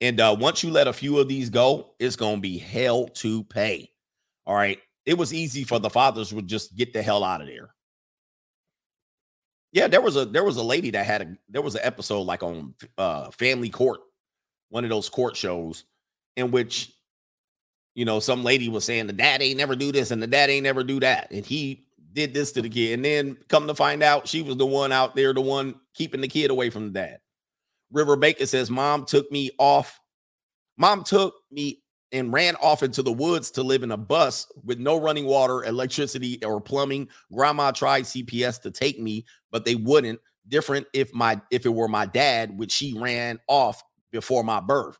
And uh, once you let a few of these go, it's gonna be hell to pay. All right. It was easy for the fathers would just get the hell out of there. Yeah, there was a there was a lady that had a there was an episode like on uh Family Court, one of those court shows, in which you know some lady was saying the dad ain't never do this and the dad ain't never do that, and he did this to the kid, and then come to find out she was the one out there, the one keeping the kid away from the dad. River Baker says, Mom took me off. Mom took me and ran off into the woods to live in a bus with no running water, electricity, or plumbing. Grandma tried CPS to take me, but they wouldn't. Different if my if it were my dad, which she ran off before my birth.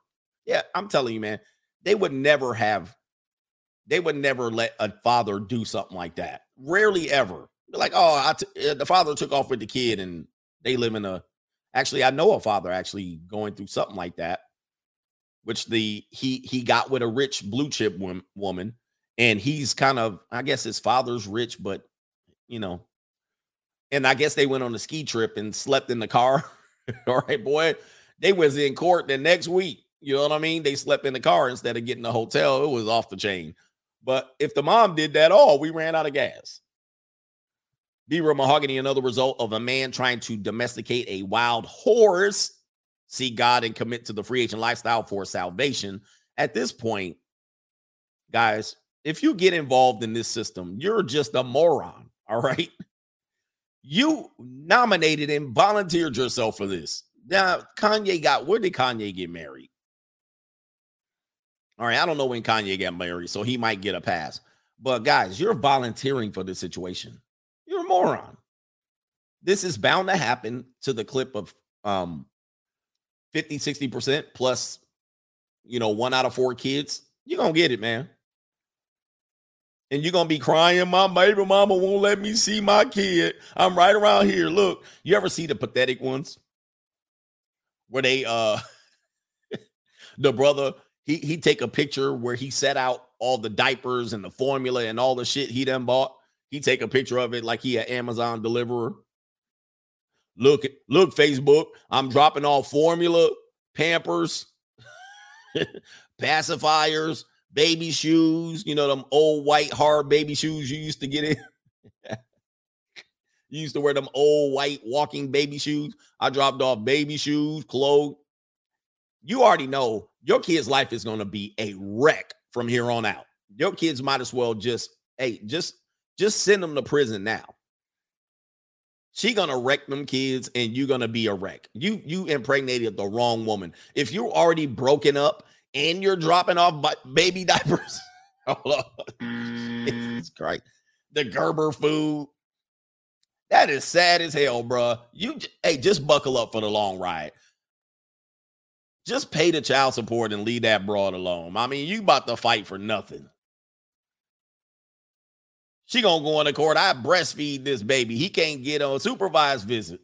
Yeah, I'm telling you, man, they would never have, they would never let a father do something like that. Rarely ever. Like, oh, t- uh, the father took off with the kid and they live in a Actually, I know a father actually going through something like that, which the he he got with a rich blue chip woman, and he's kind of I guess his father's rich, but you know, and I guess they went on a ski trip and slept in the car. All right, boy, they was in court the next week. You know what I mean? They slept in the car instead of getting a hotel. It was off the chain. But if the mom did that all, we ran out of gas. Beaver Mahogany, another result of a man trying to domesticate a wild horse, see God and commit to the free agent lifestyle for salvation. At this point, guys, if you get involved in this system, you're just a moron. All right. You nominated and volunteered yourself for this. Now, Kanye got where did Kanye get married? All right, I don't know when Kanye got married, so he might get a pass. But guys, you're volunteering for this situation. You're a moron. This is bound to happen to the clip of um 50, 60% plus, you know, one out of four kids. You're to get it, man. And you're to be crying, my baby mama won't let me see my kid. I'm right around here. Look, you ever see the pathetic ones where they, uh, the brother, he he take a picture where he set out all the diapers and the formula and all the shit he done bought he take a picture of it like he an Amazon deliverer. Look, look, Facebook. I'm dropping off formula, Pampers, pacifiers, baby shoes. You know them old white hard baby shoes you used to get in. you used to wear them old white walking baby shoes. I dropped off baby shoes, clothes. You already know your kid's life is going to be a wreck from here on out. Your kids might as well just, hey, just just send them to prison now. She gonna wreck them kids, and you gonna be a wreck. You you impregnated the wrong woman. If you're already broken up and you're dropping off baby diapers, hold on, it's great. The Gerber food, that is sad as hell, bro. You hey, just buckle up for the long ride. Just pay the child support and leave that broad alone. I mean, you about to fight for nothing. She gonna go the court. I breastfeed this baby. He can't get on supervised visit.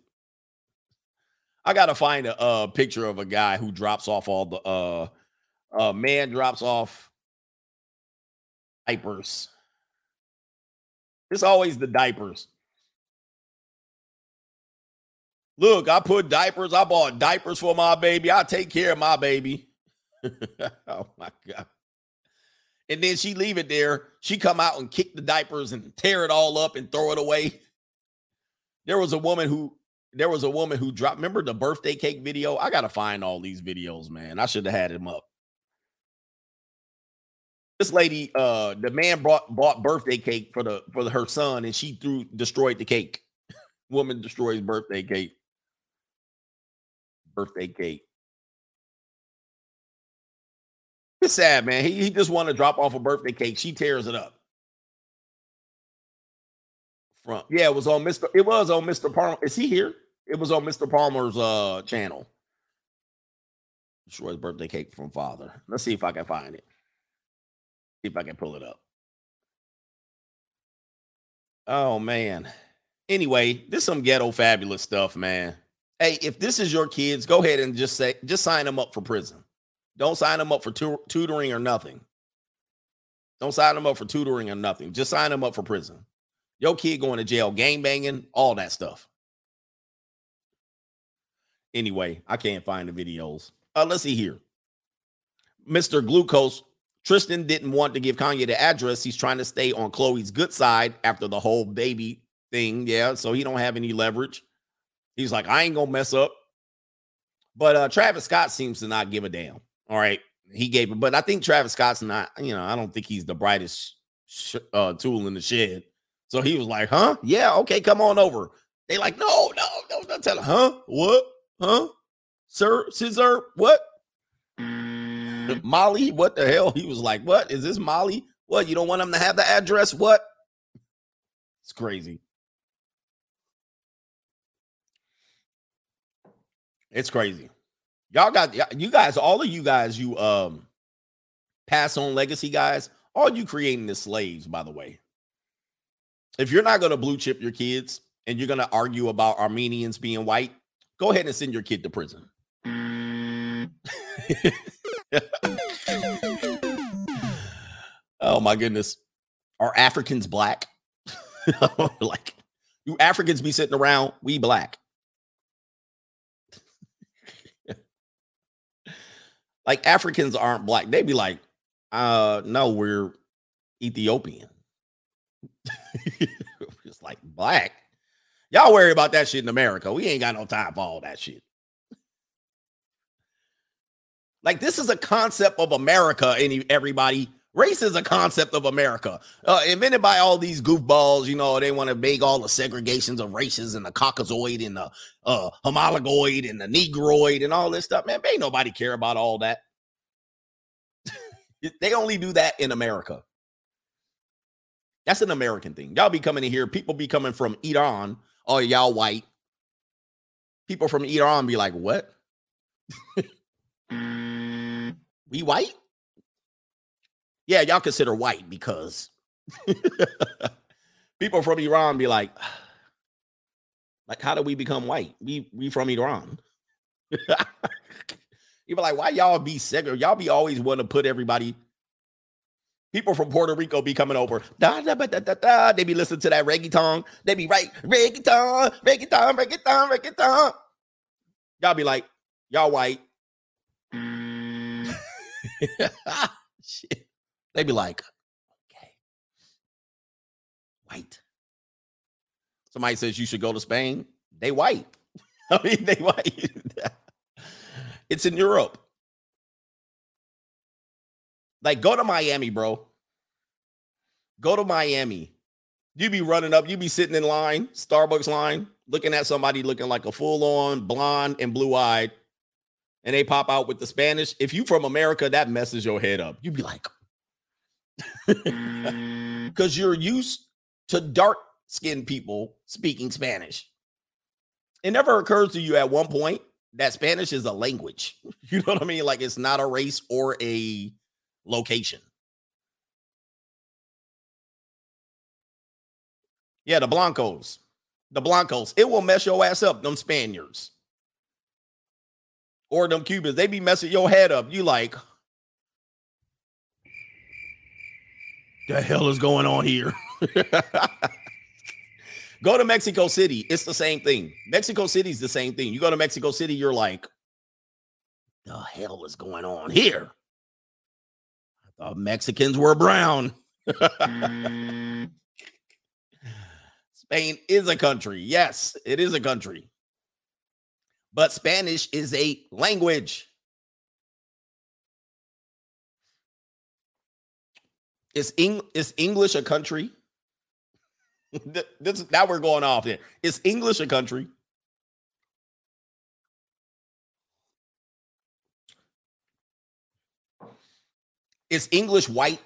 I gotta find a, a picture of a guy who drops off all the uh uh man drops off diapers. It's always the diapers. Look, I put diapers. I bought diapers for my baby. I take care of my baby. oh my god. and then she leave it there. She come out and kick the diapers and tear it all up and throw it away. There was a woman who there was a woman who dropped. Remember the birthday cake video? I gotta find all these videos, man. I should have had them up. This lady, uh, the man brought bought birthday cake for the for the, her son, and she threw destroyed the cake. Woman destroys birthday cake. Birthday cake. It's sad, man. He, he just want to drop off a birthday cake. She tears it up. From yeah, it was on Mr. It was on Mr. Palmer. Is he here? It was on Mr. Palmer's uh channel. Destroys birthday cake from father. Let's see if I can find it. See if I can pull it up. Oh man. Anyway, this some ghetto fabulous stuff, man. Hey, if this is your kids, go ahead and just say just sign them up for prison. Don't sign them up for tu- tutoring or nothing. Don't sign them up for tutoring or nothing. Just sign them up for prison. Your kid going to jail, gang banging, all that stuff. Anyway, I can't find the videos. Uh, let's see here. Mr. Glucose, Tristan didn't want to give Kanye the address. He's trying to stay on Khloé's good side after the whole baby thing. Yeah, so he don't have any leverage. He's like, I ain't gonna mess up. But uh Travis Scott seems to not give a damn. All right, he gave it, but I think Travis Scott's not. You know, I don't think he's the brightest sh- uh, tool in the shed. So he was like, "Huh? Yeah, okay, come on over." They like, "No, no, no, don't tell him, huh? What? Huh? Sir, Scissor, what? Mm. Molly, what the hell?" He was like, "What is this, Molly? What? You don't want him to have the address? What?" It's crazy. It's crazy. Y'all got you guys, all of you guys, you um pass on legacy guys, all you creating is slaves, by the way. If you're not gonna blue chip your kids and you're gonna argue about Armenians being white, go ahead and send your kid to prison. oh my goodness. Are Africans black? like, you Africans be sitting around, we black. Like Africans aren't black. They'd be like, uh, no, we're Ethiopian. it's like black. Y'all worry about that shit in America. We ain't got no time for all that shit. Like this is a concept of America, and everybody. Race is a concept of America, uh, invented by all these goofballs. You know, they want to make all the segregations of races and the Caucasoid and the uh, homologoid and the Negroid and all this stuff. Man, ain't nobody care about all that. they only do that in America. That's an American thing. Y'all be coming in here. People be coming from Iran. Oh, y'all white. People from Iran be like, what? we white? Yeah, y'all consider white because people from Iran be like, like, how do we become white? We we from Iran. you be like, why y'all be segregated? Y'all be always want to put everybody. People from Puerto Rico be coming over. Da, da, da, da, da, They be listening to that reggaeton. They be right, reggaeton, reggaeton, reggaeton, reggaeton. Y'all be like, y'all white. Mm. Shit. They be like, okay, white. Somebody says you should go to Spain. They white. I mean, they white. it's in Europe. Like, go to Miami, bro. Go to Miami. You be running up, you be sitting in line, Starbucks line, looking at somebody looking like a full-on blonde and blue-eyed, and they pop out with the Spanish. If you from America, that messes your head up. You'd be like, because mm. you're used to dark skinned people speaking Spanish. It never occurs to you at one point that Spanish is a language. You know what I mean? Like it's not a race or a location. Yeah, the Blancos. The Blancos. It will mess your ass up, them Spaniards. Or them Cubans. They be messing your head up. You like, the hell is going on here? go to Mexico City. It's the same thing. Mexico City is the same thing. You go to Mexico City, you're like, the hell is going on here? The Mexicans were brown. Mm. Spain is a country. Yes, it is a country. But Spanish is a language. Is, Eng- is English a country? this now we're going off here. Is English a country? Is English white?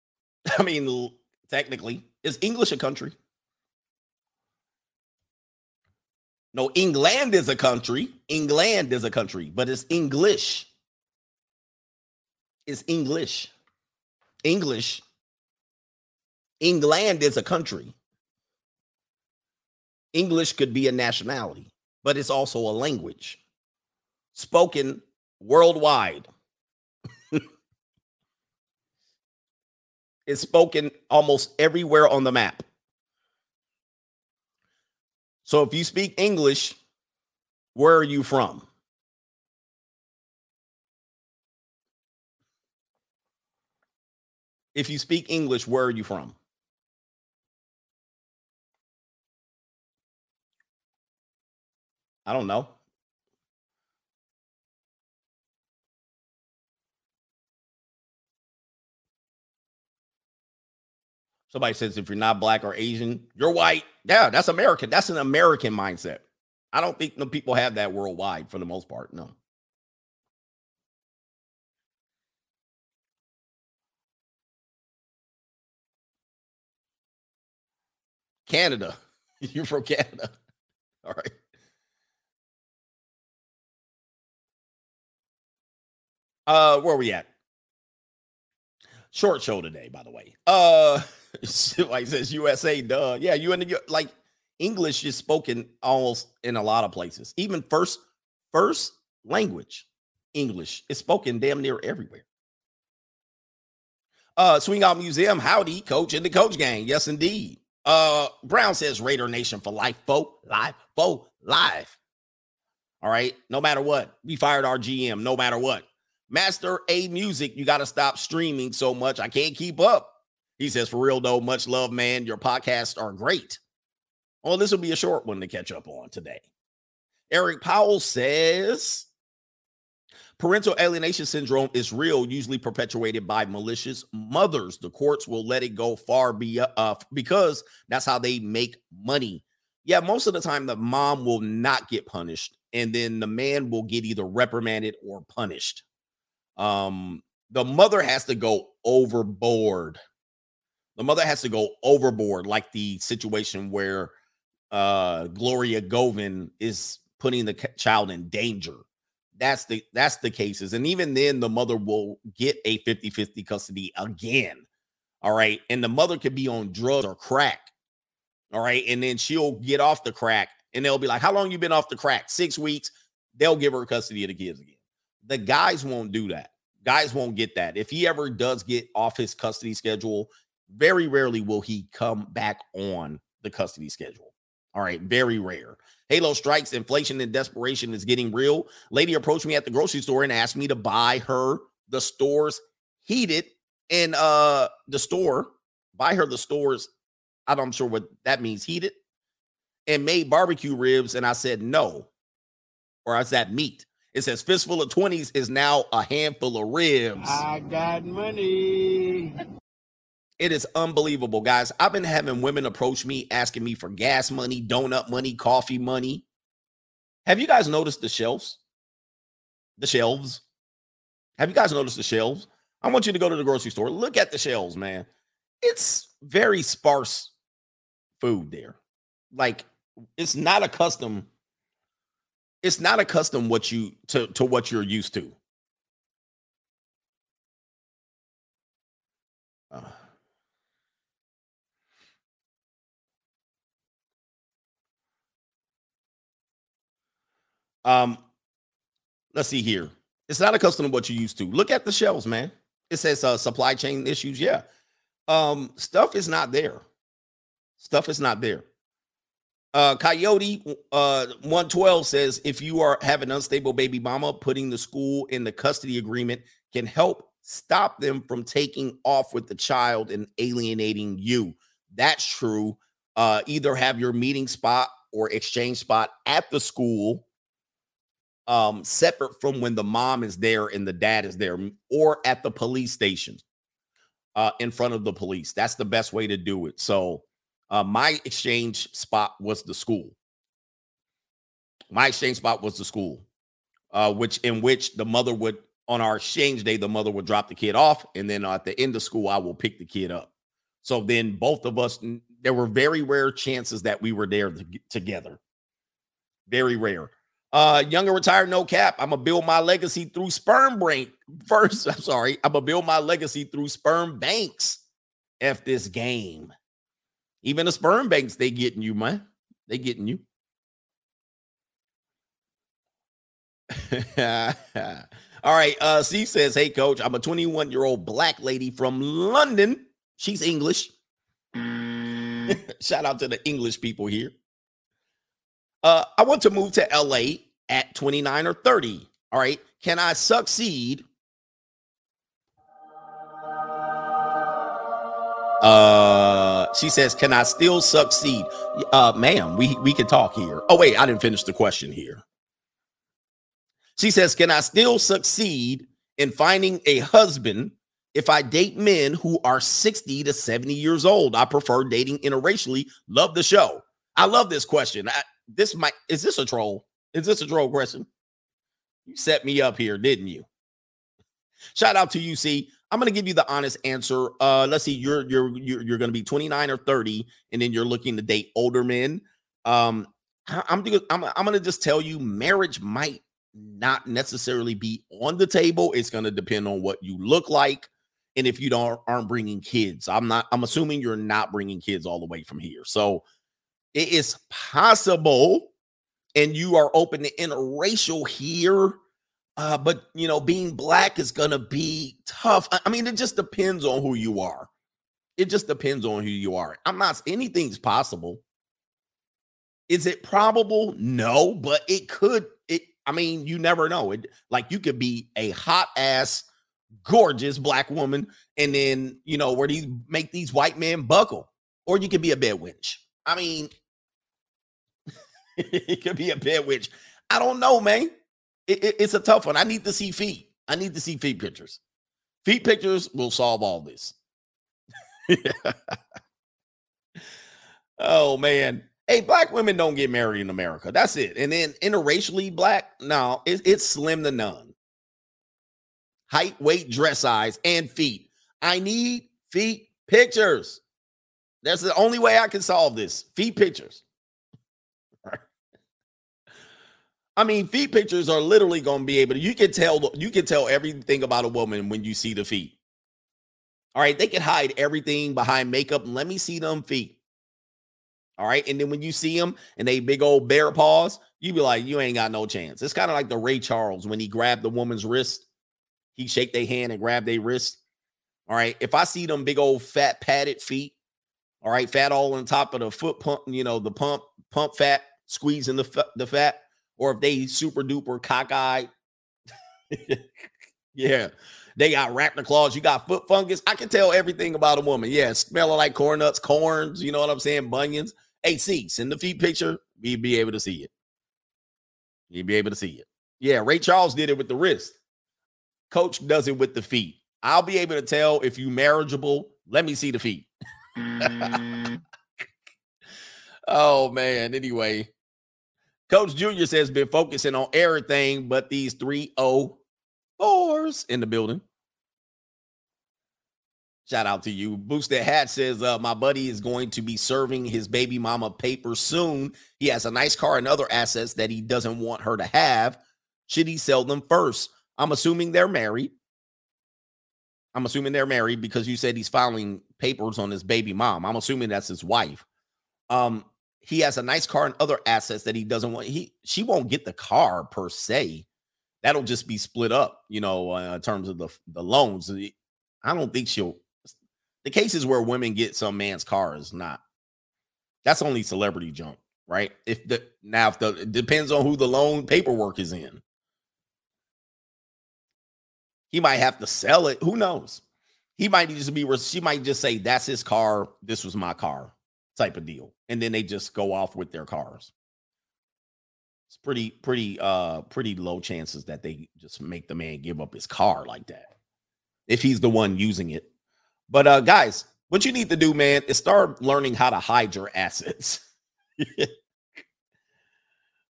I mean, technically, is English a country? No, England is a country. England is a country, but it's English. It's English. English. England is a country. English could be a nationality, but it's also a language spoken worldwide. it's spoken almost everywhere on the map. So if you speak English, where are you from? If you speak English, where are you from? I don't know. Somebody says if you're not black or Asian, you're white. Yeah, that's American. That's an American mindset. I don't think the people have that worldwide for the most part. No. Canada. You're from Canada. All right. Uh, where are we at? Short show today, by the way. Uh, like says USA, duh. Yeah, you in the like English is spoken almost in a lot of places. Even first first language, English is spoken damn near everywhere. Uh, Swing Out Museum, howdy, coach in the coach gang. Yes, indeed. Uh, Brown says Raider Nation for life, folk, live, folk, live. All right, no matter what, we fired our GM, no matter what. Master A Music, you got to stop streaming so much. I can't keep up. He says, for real though, much love, man. Your podcasts are great. Well, this will be a short one to catch up on today. Eric Powell says, parental alienation syndrome is real, usually perpetuated by malicious mothers. The courts will let it go far be, uh, because that's how they make money. Yeah, most of the time, the mom will not get punished, and then the man will get either reprimanded or punished. Um, the mother has to go overboard. The mother has to go overboard, like the situation where uh Gloria Govan is putting the child in danger. That's the that's the cases. And even then the mother will get a 50-50 custody again. All right. And the mother could be on drugs or crack. All right. And then she'll get off the crack and they'll be like, How long you been off the crack? Six weeks. They'll give her custody of the kids again. The guys won't do that. Guys won't get that. If he ever does get off his custody schedule, very rarely will he come back on the custody schedule. All right, very rare. Halo strikes, inflation and desperation is getting real. Lady approached me at the grocery store and asked me to buy her the store's heated and uh the store, buy her the store's, I'm sure what that means, heated, and made barbecue ribs. And I said no. Or is that meat? It says fistful of 20s is now a handful of ribs. I got money. It is unbelievable, guys. I've been having women approach me asking me for gas money, donut money, coffee money. Have you guys noticed the shelves? The shelves. Have you guys noticed the shelves? I want you to go to the grocery store. Look at the shelves, man. It's very sparse food there. Like it's not accustomed it's not accustomed what you to to what you're used to. Uh, um, let's see here. It's not accustomed to what you used to. Look at the shelves, man. It says uh, supply chain issues. Yeah, um, stuff is not there. Stuff is not there. Uh, Coyote uh, 112 says if you are have an unstable baby mama, putting the school in the custody agreement can help stop them from taking off with the child and alienating you. That's true. Uh, either have your meeting spot or exchange spot at the school um, separate from when the mom is there and the dad is there, or at the police station uh, in front of the police. That's the best way to do it. So, uh, my exchange spot was the school. My exchange spot was the school, uh, which in which the mother would on our exchange day, the mother would drop the kid off, and then at the end of school, I will pick the kid up. So then both of us, there were very rare chances that we were there to, together. Very rare. Uh, younger retired, no cap. I'm gonna build my legacy through sperm bank. First, I'm sorry, I'm gonna build my legacy through sperm banks. F this game. Even the sperm banks, they getting you, man. They getting you. All right. Uh, C says, Hey, coach, I'm a 21 year old black lady from London. She's English. Shout out to the English people here. Uh, I want to move to LA at 29 or 30. All right. Can I succeed? Uh, she says, "Can I still succeed?" Uh, ma'am, we we can talk here. Oh wait, I didn't finish the question here. She says, Can I still succeed in finding a husband if I date men who are 60 to 70 years old? I prefer dating interracially. Love the show. I love this question. I, this might is this a troll? Is this a troll question? You set me up here, didn't you? Shout out to you, see. I'm going to give you the honest answer. Uh, let's see, you're you're you're, you're going to be 29 or 30, and then you're looking to date older men. Um, I'm I'm I'm going to just tell you, marriage might not necessarily be on the table. It's going to depend on what you look like and if you don't aren't bringing kids. I'm not I'm assuming you're not bringing kids all the way from here. So it is possible and you are open to interracial here. Uh, but you know, being black is gonna be tough. I mean, it just depends on who you are. It just depends on who you are. I'm not anything's possible. Is it probable? No, but it could it I mean, you never know. It like you could be a hot ass, gorgeous black woman, and then you know where these make these white men buckle, or you could be a bed wench. I mean, it could be a bed wench. I don't know, man. It, it, it's a tough one. I need to see feet. I need to see feet pictures. Feet pictures will solve all this. oh man. Hey, black women don't get married in America. That's it. And then interracially black, no, it, it's slim to none. Height, weight, dress size, and feet. I need feet pictures. That's the only way I can solve this. Feet pictures. I mean, feet pictures are literally going to be able to. You can tell. You can tell everything about a woman when you see the feet. All right, they can hide everything behind makeup. Let me see them feet. All right. And then when you see them and they big old bear paws, you be like, you ain't got no chance. It's kind of like the Ray Charles when he grabbed the woman's wrist. He shake their hand and grab their wrist. All right. If I see them big old fat padded feet, all right, fat all on top of the foot pump, you know, the pump, pump fat, squeezing the, the fat, or if they super duper cockeyed, yeah, they got raptor claws, you got foot fungus. I can tell everything about a woman. Yeah, smelling like corn nuts, corns, you know what I'm saying? Bunions. AC, send the feet picture. We'd be able to see it. You'd be able to see it. Yeah, Ray Charles did it with the wrist. Coach does it with the feet. I'll be able to tell if you marriageable. Let me see the feet. Mm. oh man. Anyway, Coach Junior says been focusing on everything but these three O fours in the building. Shout out to you. Boosted Hat says, uh, My buddy is going to be serving his baby mama paper soon. He has a nice car and other assets that he doesn't want her to have. Should he sell them first? I'm assuming they're married. I'm assuming they're married because you said he's filing papers on his baby mom. I'm assuming that's his wife. Um, he has a nice car and other assets that he doesn't want. He she won't get the car per se. That'll just be split up, you know, uh, in terms of the the loans. I don't think she'll the cases where women get some man's car is not. That's only celebrity junk, right? If the now if the it depends on who the loan paperwork is in. He might have to sell it. Who knows? He might just be, she might just say, that's his car. This was my car type of deal. And then they just go off with their cars. It's pretty, pretty, uh, pretty low chances that they just make the man give up his car like that if he's the one using it. But uh guys, what you need to do, man, is start learning how to hide your assets.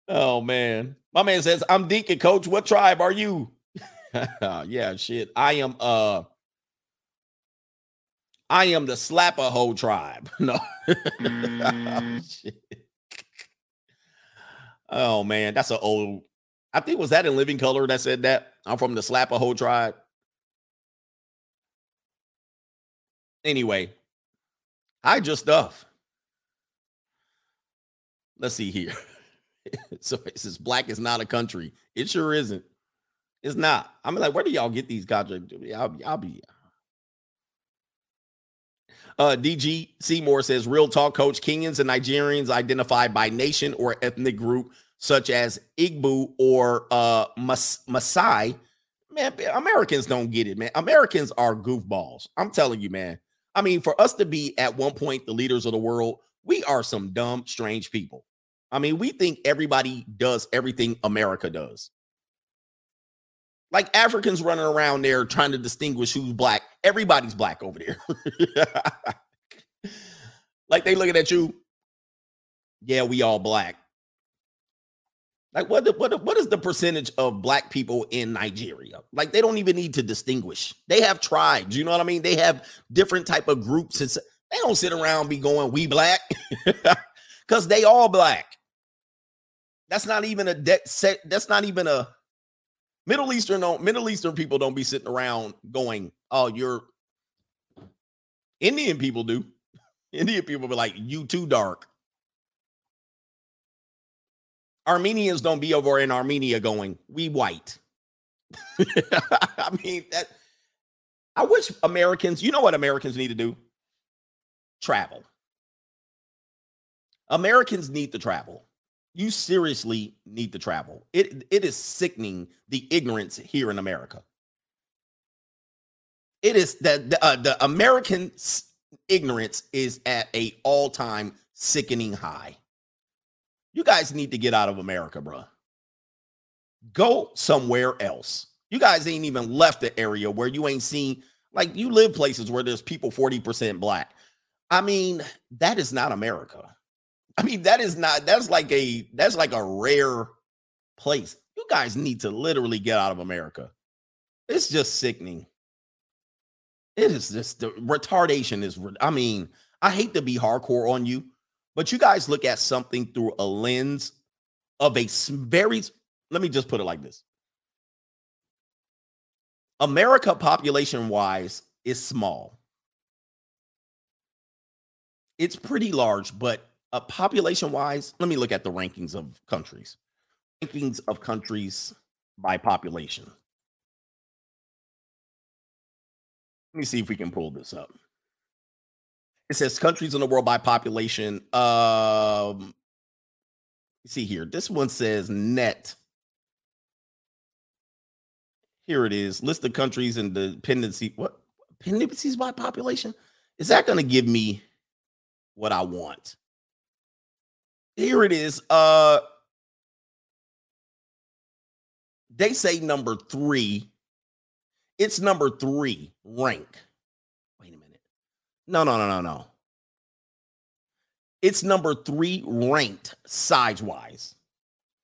oh man. My man says, I'm Deacon Coach. What tribe are you? yeah, shit. I am uh I am the slapper hoe tribe. No. mm. oh, man, that's an old. I think was that in Living Color that said that. I'm from the slapper hoe tribe. Anyway, I just stuff. Let's see here. so it says black is not a country. It sure isn't. It's not. I'm like, where do y'all get these guys? I'll, I'll be. Uh, DG Seymour says, real talk, coach. Kenyans and Nigerians identify by nation or ethnic group, such as Igbo or uh, Mas- Maasai. Man, Americans don't get it, man. Americans are goofballs. I'm telling you, man. I mean, for us to be at one point the leaders of the world, we are some dumb, strange people. I mean, we think everybody does everything America does. Like Africans running around there trying to distinguish who's black. Everybody's black over there. like they looking at you. Yeah, we all black. Like what, what what is the percentage of black people in Nigeria? Like they don't even need to distinguish. They have tribes, you know what I mean? They have different type of groups and they don't sit around be going we black cuz they all black. That's not even a de- that's not even a Middle Eastern don't Middle Eastern people don't be sitting around going, "Oh, you're Indian people do." Indian people be like, "You too dark." Armenians don't be over in Armenia going, we white. I mean, that I wish Americans, you know what Americans need to do? Travel. Americans need to travel. You seriously need to travel. It it is sickening the ignorance here in America. It is that the, uh, the American ignorance is at a all-time sickening high. You guys need to get out of America, bro. Go somewhere else. You guys ain't even left the area where you ain't seen, like, you live places where there's people 40% black. I mean, that is not America. I mean, that is not, that's like a, that's like a rare place. You guys need to literally get out of America. It's just sickening. It is just the retardation is, I mean, I hate to be hardcore on you, but you guys look at something through a lens of a very, let me just put it like this America, population wise, is small. It's pretty large, but uh, population wise, let me look at the rankings of countries. Rankings of countries by population. Let me see if we can pull this up. It says countries in the world by population. Um, see here. This one says net. Here it is. List of countries and dependency. What dependencies by population? Is that going to give me what I want? Here it is. Uh, they say number three. It's number three rank. Wait a minute. No, no, no, no, no. It's number three ranked size wise.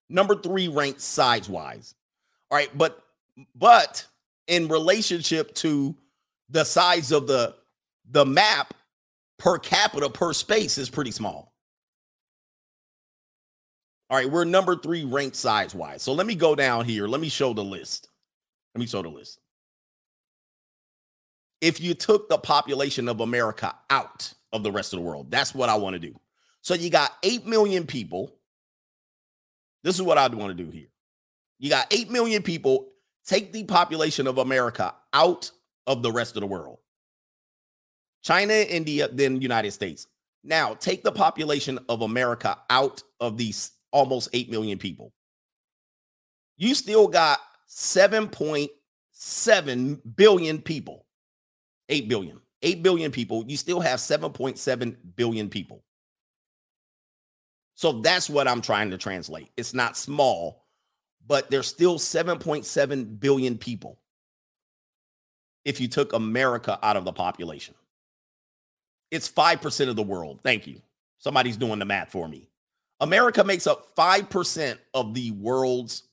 Number three ranked size wise. All right, but but in relationship to the size of the the map per capita per space is pretty small. All right, we're number three ranked size wise. So let me go down here. Let me show the list. Let me show the list if you took the population of America out of the rest of the world. That's what I want to do. So you got 8 million people. This is what I want to do here. You got 8 million people. Take the population of America out of the rest of the world. China, India, then United States. Now, take the population of America out of these almost 8 million people. You still got 7.7 billion people. 8 billion. 8 billion people. You still have 7.7 billion people. So that's what I'm trying to translate. It's not small, but there's still 7.7 billion people if you took America out of the population. It's 5% of the world. Thank you. Somebody's doing the math for me. America makes up 5% of the world's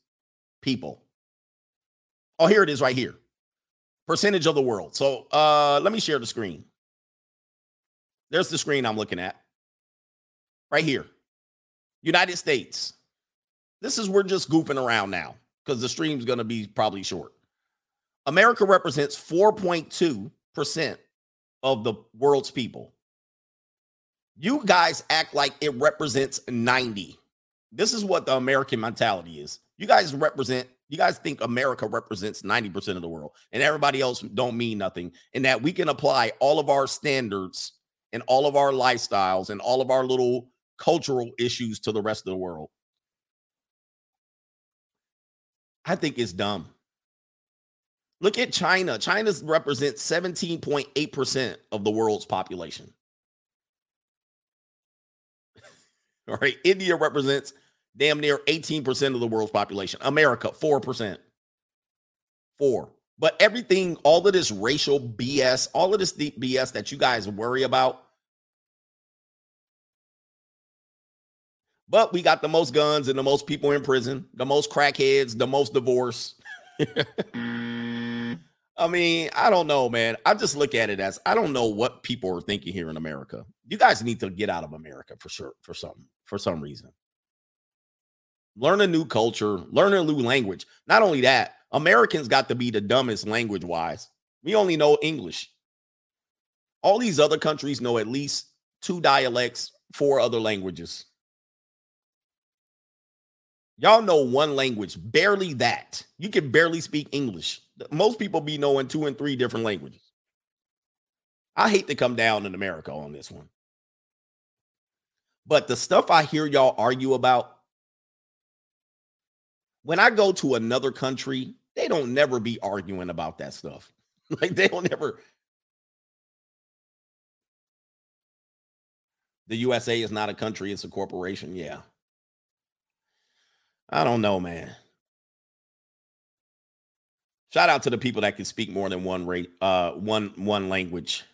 people. Oh, here it is right here. Percentage of the world. So uh let me share the screen. There's the screen I'm looking at. Right here. United States. This is we're just goofing around now because the stream's going to be probably short. America represents 4.2% of the world's people. You guys act like it represents 90. This is what the American mentality is. You guys represent, you guys think America represents 90% of the world and everybody else don't mean nothing. And that we can apply all of our standards and all of our lifestyles and all of our little cultural issues to the rest of the world. I think it's dumb. Look at China. China represents 17.8% of the world's population. All right. India represents damn near 18% of the world's population. America, 4%. Four. But everything, all of this racial BS, all of this deep BS that you guys worry about, But we got the most guns and the most people in prison, the most crackheads, the most divorce. I mean, I don't know, man. I just look at it as I don't know what people are thinking here in America. You guys need to get out of America for sure, for some for some reason. Learn a new culture, learn a new language. Not only that, Americans got to be the dumbest language wise. We only know English. All these other countries know at least two dialects, four other languages. Y'all know one language, barely that. You can barely speak English. Most people be knowing two and three different languages. I hate to come down in America on this one. But the stuff I hear y'all argue about, when I go to another country, they don't never be arguing about that stuff. like they don't never. The USA is not a country, it's a corporation. Yeah. I don't know, man. Shout out to the people that can speak more than one rate, uh, one one language.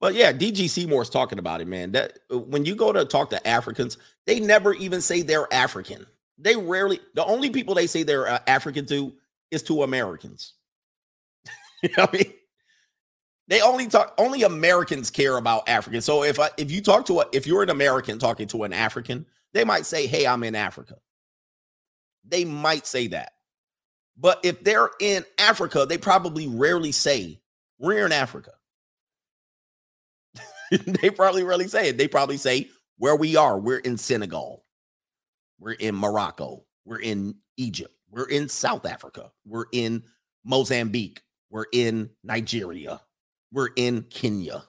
But yeah, DG Seymour's talking about it, man. That uh, when you go to talk to Africans, they never even say they're African. They rarely. The only people they say they're uh, African to is to Americans. you know what I mean? They only talk. Only Americans care about Africans. So if I, if you talk to a, if you're an American talking to an African, they might say, Hey, I'm in Africa. They might say that. But if they're in Africa, they probably rarely say, We're in Africa. they probably rarely say it. They probably say, Where we are, we're in Senegal, we're in Morocco, we're in Egypt, we're in South Africa, we're in Mozambique, we're in Nigeria, we're in Kenya.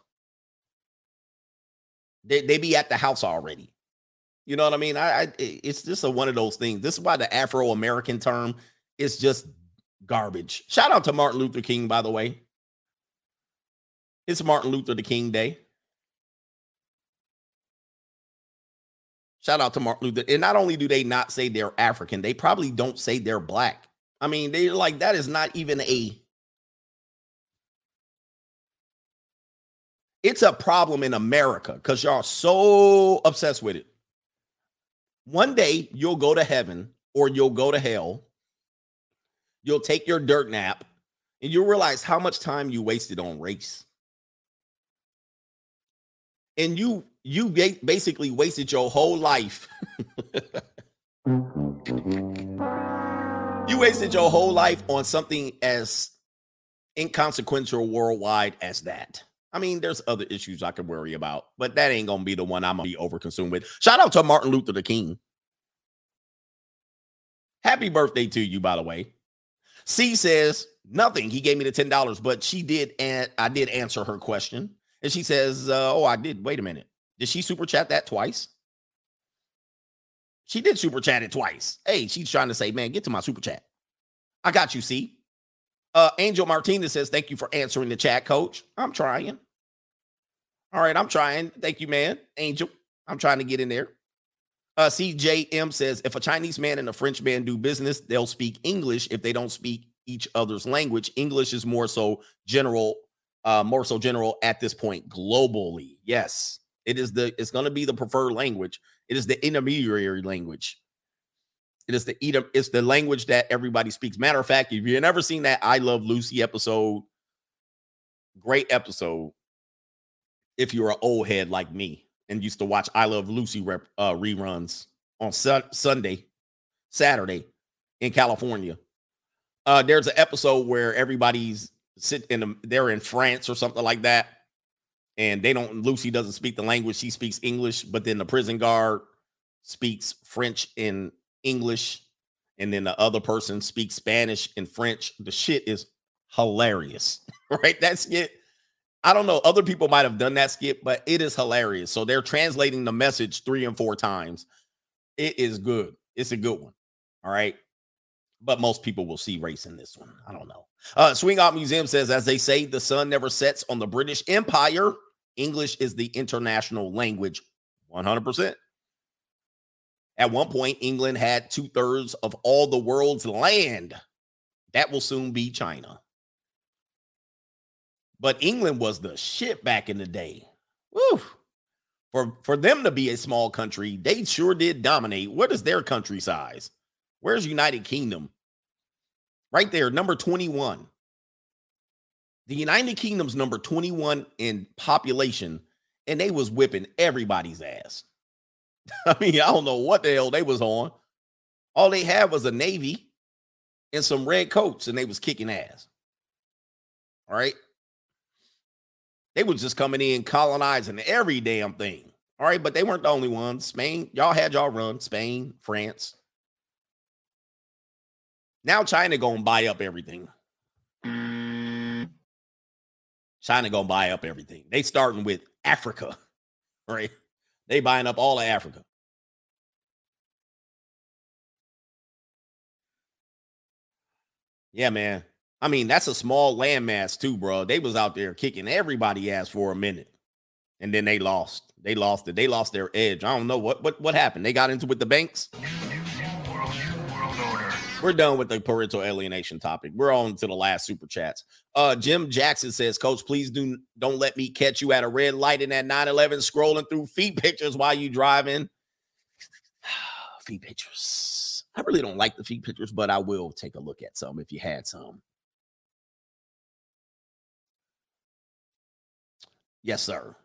They, they be at the house already. You know what I mean? I, I it's just a, one of those things. This is why the Afro American term is just garbage. Shout out to Martin Luther King, by the way. It's Martin Luther the King Day. Shout out to Martin Luther. And not only do they not say they're African, they probably don't say they're black. I mean, they're like, that is not even a. It's a problem in America because y'all so obsessed with it. One day you'll go to heaven or you'll go to hell. You'll take your dirt nap and you'll realize how much time you wasted on race. And you you basically wasted your whole life. you wasted your whole life on something as inconsequential worldwide as that. I mean, there's other issues I could worry about, but that ain't gonna be the one I'm gonna be over consumed with. Shout out to Martin Luther the King. Happy birthday to you, by the way. C says nothing. He gave me the ten dollars, but she did, and I did answer her question, and she says, uh, "Oh, I did. Wait a minute. Did she super chat that twice? She did super chat it twice. Hey, she's trying to say, man, get to my super chat. I got you. See, Uh, Angel Martinez says, Thank you for answering the chat, coach. I'm trying. All right, I'm trying. Thank you, man. Angel. I'm trying to get in there. Uh, CJM says, If a Chinese man and a French man do business, they'll speak English if they don't speak each other's language. English is more so general, uh, more so general at this point globally. Yes, it is the it's going to be the preferred language. It is the intermediary language. It is the it's the language that everybody speaks. Matter of fact, if you've never seen that I Love Lucy episode, great episode. If you're an old head like me and used to watch I Love Lucy rep, uh, reruns on su- Sunday, Saturday in California, uh, there's an episode where everybody's sitting in the, they're in France or something like that, and they don't. Lucy doesn't speak the language; she speaks English, but then the prison guard speaks French and English, and then the other person speaks Spanish and French. The shit is hilarious, right? That skit. I don't know. Other people might have done that skit, but it is hilarious. So they're translating the message three and four times. It is good. It's a good one. All right. But most people will see race in this one. I don't know. Uh, Swing Out Museum says, as they say, the sun never sets on the British Empire. English is the international language. 100%. At one point, England had two thirds of all the world's land. That will soon be China. But England was the shit back in the day. Woo. For, for them to be a small country, they sure did dominate. What is their country size? Where's United Kingdom? Right there, number 21. The United Kingdom's number 21 in population, and they was whipping everybody's ass. I mean, I don't know what the hell they was on. All they had was a navy and some red coats, and they was kicking ass. All right. They was just coming in colonizing every damn thing. All right, but they weren't the only ones. Spain, y'all had y'all run. Spain, France. Now China gonna buy up everything. China gonna buy up everything. They starting with Africa, right? They buying up all of Africa. Yeah, man. I mean, that's a small landmass too, bro. They was out there kicking everybody ass for a minute. And then they lost. They lost it. They lost their edge. I don't know what what what happened. They got into with the banks. We're done with the parental alienation topic. We're on to the last super chats. Uh, Jim Jackson says, Coach, please do don't let me catch you at a red light in that 911 scrolling through feet pictures while you driving. feet pictures. I really don't like the feet pictures, but I will take a look at some if you had some. Yes, sir.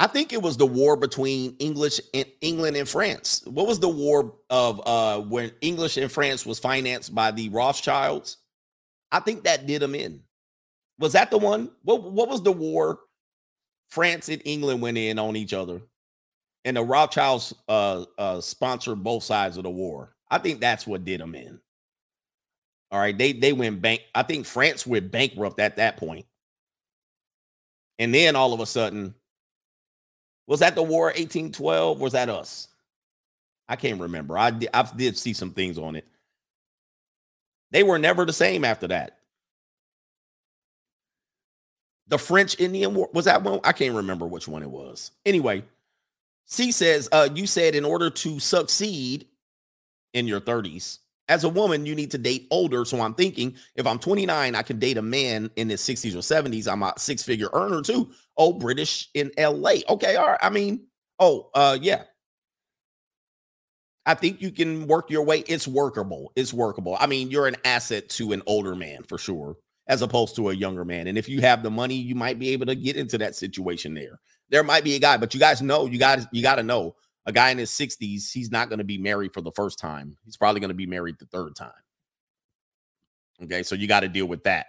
I think it was the war between English and England and France. What was the war of uh when English and France was financed by the Rothschilds? I think that did them in. Was that the one? What what was the war France and England went in on each other? And the Rothschilds uh uh sponsored both sides of the war. I think that's what did them in. All right, they they went bank. I think France went bankrupt at that point. And then all of a sudden, was that the war 1812? Was that us? I can't remember. I did, I did see some things on it. They were never the same after that. The French Indian War was that one? I can't remember which one it was. Anyway, C says, uh, you said in order to succeed in your 30s, as a woman, you need to date older. So I'm thinking if I'm 29, I can date a man in his 60s or 70s. I'm a six figure earner too. Oh, British in LA. Okay. All right. I mean, oh, uh, yeah. I think you can work your way. It's workable. It's workable. I mean, you're an asset to an older man for sure, as opposed to a younger man. And if you have the money, you might be able to get into that situation there. There might be a guy, but you guys know, you guys, you got to know a guy in his 60s, he's not going to be married for the first time. He's probably going to be married the third time. Okay, so you got to deal with that.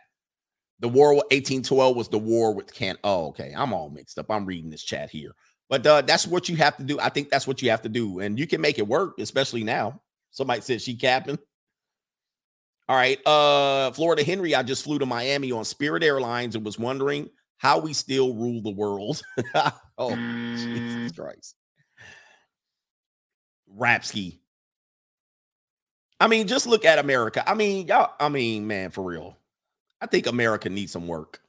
The war 1812 was the war with can't. oh okay, I'm all mixed up. I'm reading this chat here. But uh, that's what you have to do. I think that's what you have to do. And you can make it work, especially now. Somebody said she capping. All right. Uh Florida Henry, I just flew to Miami on Spirit Airlines and was wondering how we still rule the world. oh, Jesus Christ. Rapsky. I mean, just look at America. I mean, y'all, I mean, man, for real. I think America needs some work.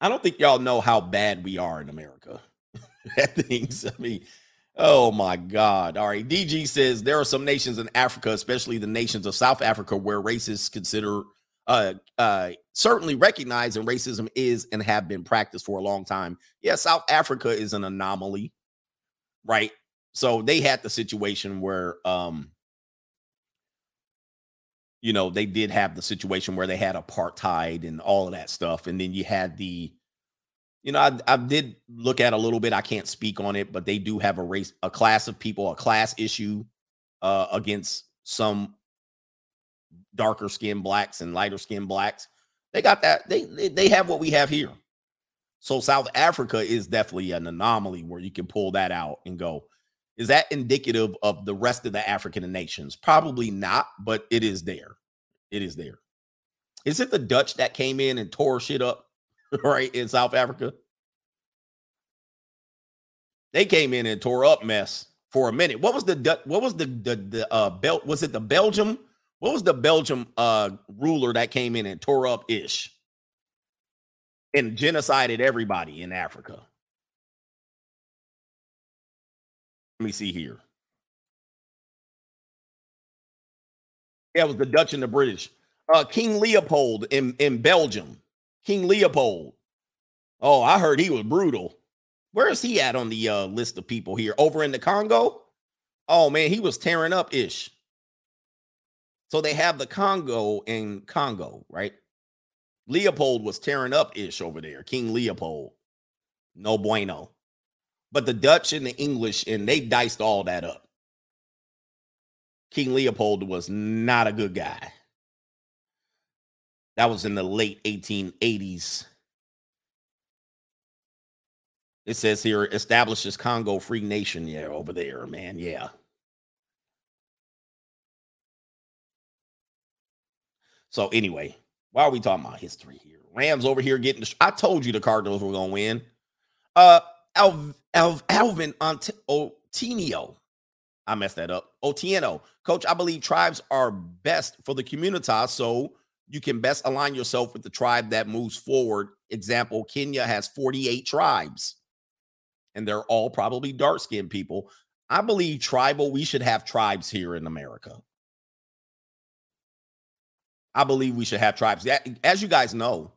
I don't think y'all know how bad we are in America at things. I mean, oh my God. All right. DG says there are some nations in Africa, especially the nations of South Africa, where racists consider uh uh certainly recognized and racism is and have been practiced for a long time. Yeah, South Africa is an anomaly, right? So they had the situation where um you know, they did have the situation where they had apartheid and all of that stuff. And then you had the, you know, I, I did look at a little bit. I can't speak on it, but they do have a race, a class of people, a class issue uh, against some darker skinned blacks and lighter skinned blacks. They got that. They, they they have what we have here. So South Africa is definitely an anomaly where you can pull that out and go, is that indicative of the rest of the African nations? Probably not, but it is there. It is there. Is it the Dutch that came in and tore shit up right in South Africa? They came in and tore up mess for a minute. What was the what was the the, the uh belt was it the Belgium? What was the Belgium uh ruler that came in and tore up ish and genocided everybody in Africa? Let me see here. Yeah, it was the Dutch and the British. Uh, King Leopold in, in Belgium. King Leopold. Oh, I heard he was brutal. Where is he at on the uh, list of people here? Over in the Congo? Oh man, he was tearing up ish. So they have the Congo in Congo, right? Leopold was tearing up ish over there. King Leopold. No bueno. But the Dutch and the English, and they diced all that up. King Leopold was not a good guy. That was in the late 1880s. It says here establishes Congo Free Nation. Yeah, over there, man. Yeah. So anyway, why are we talking about history here? Rams over here getting. The, I told you the Cardinals were gonna win. Uh, Al, Al, Alvin Otinio. I messed that up. Otieno. Coach, I believe tribes are best for the community, so you can best align yourself with the tribe that moves forward. Example, Kenya has 48 tribes, and they're all probably dark skinned people. I believe tribal, we should have tribes here in America. I believe we should have tribes. As you guys know,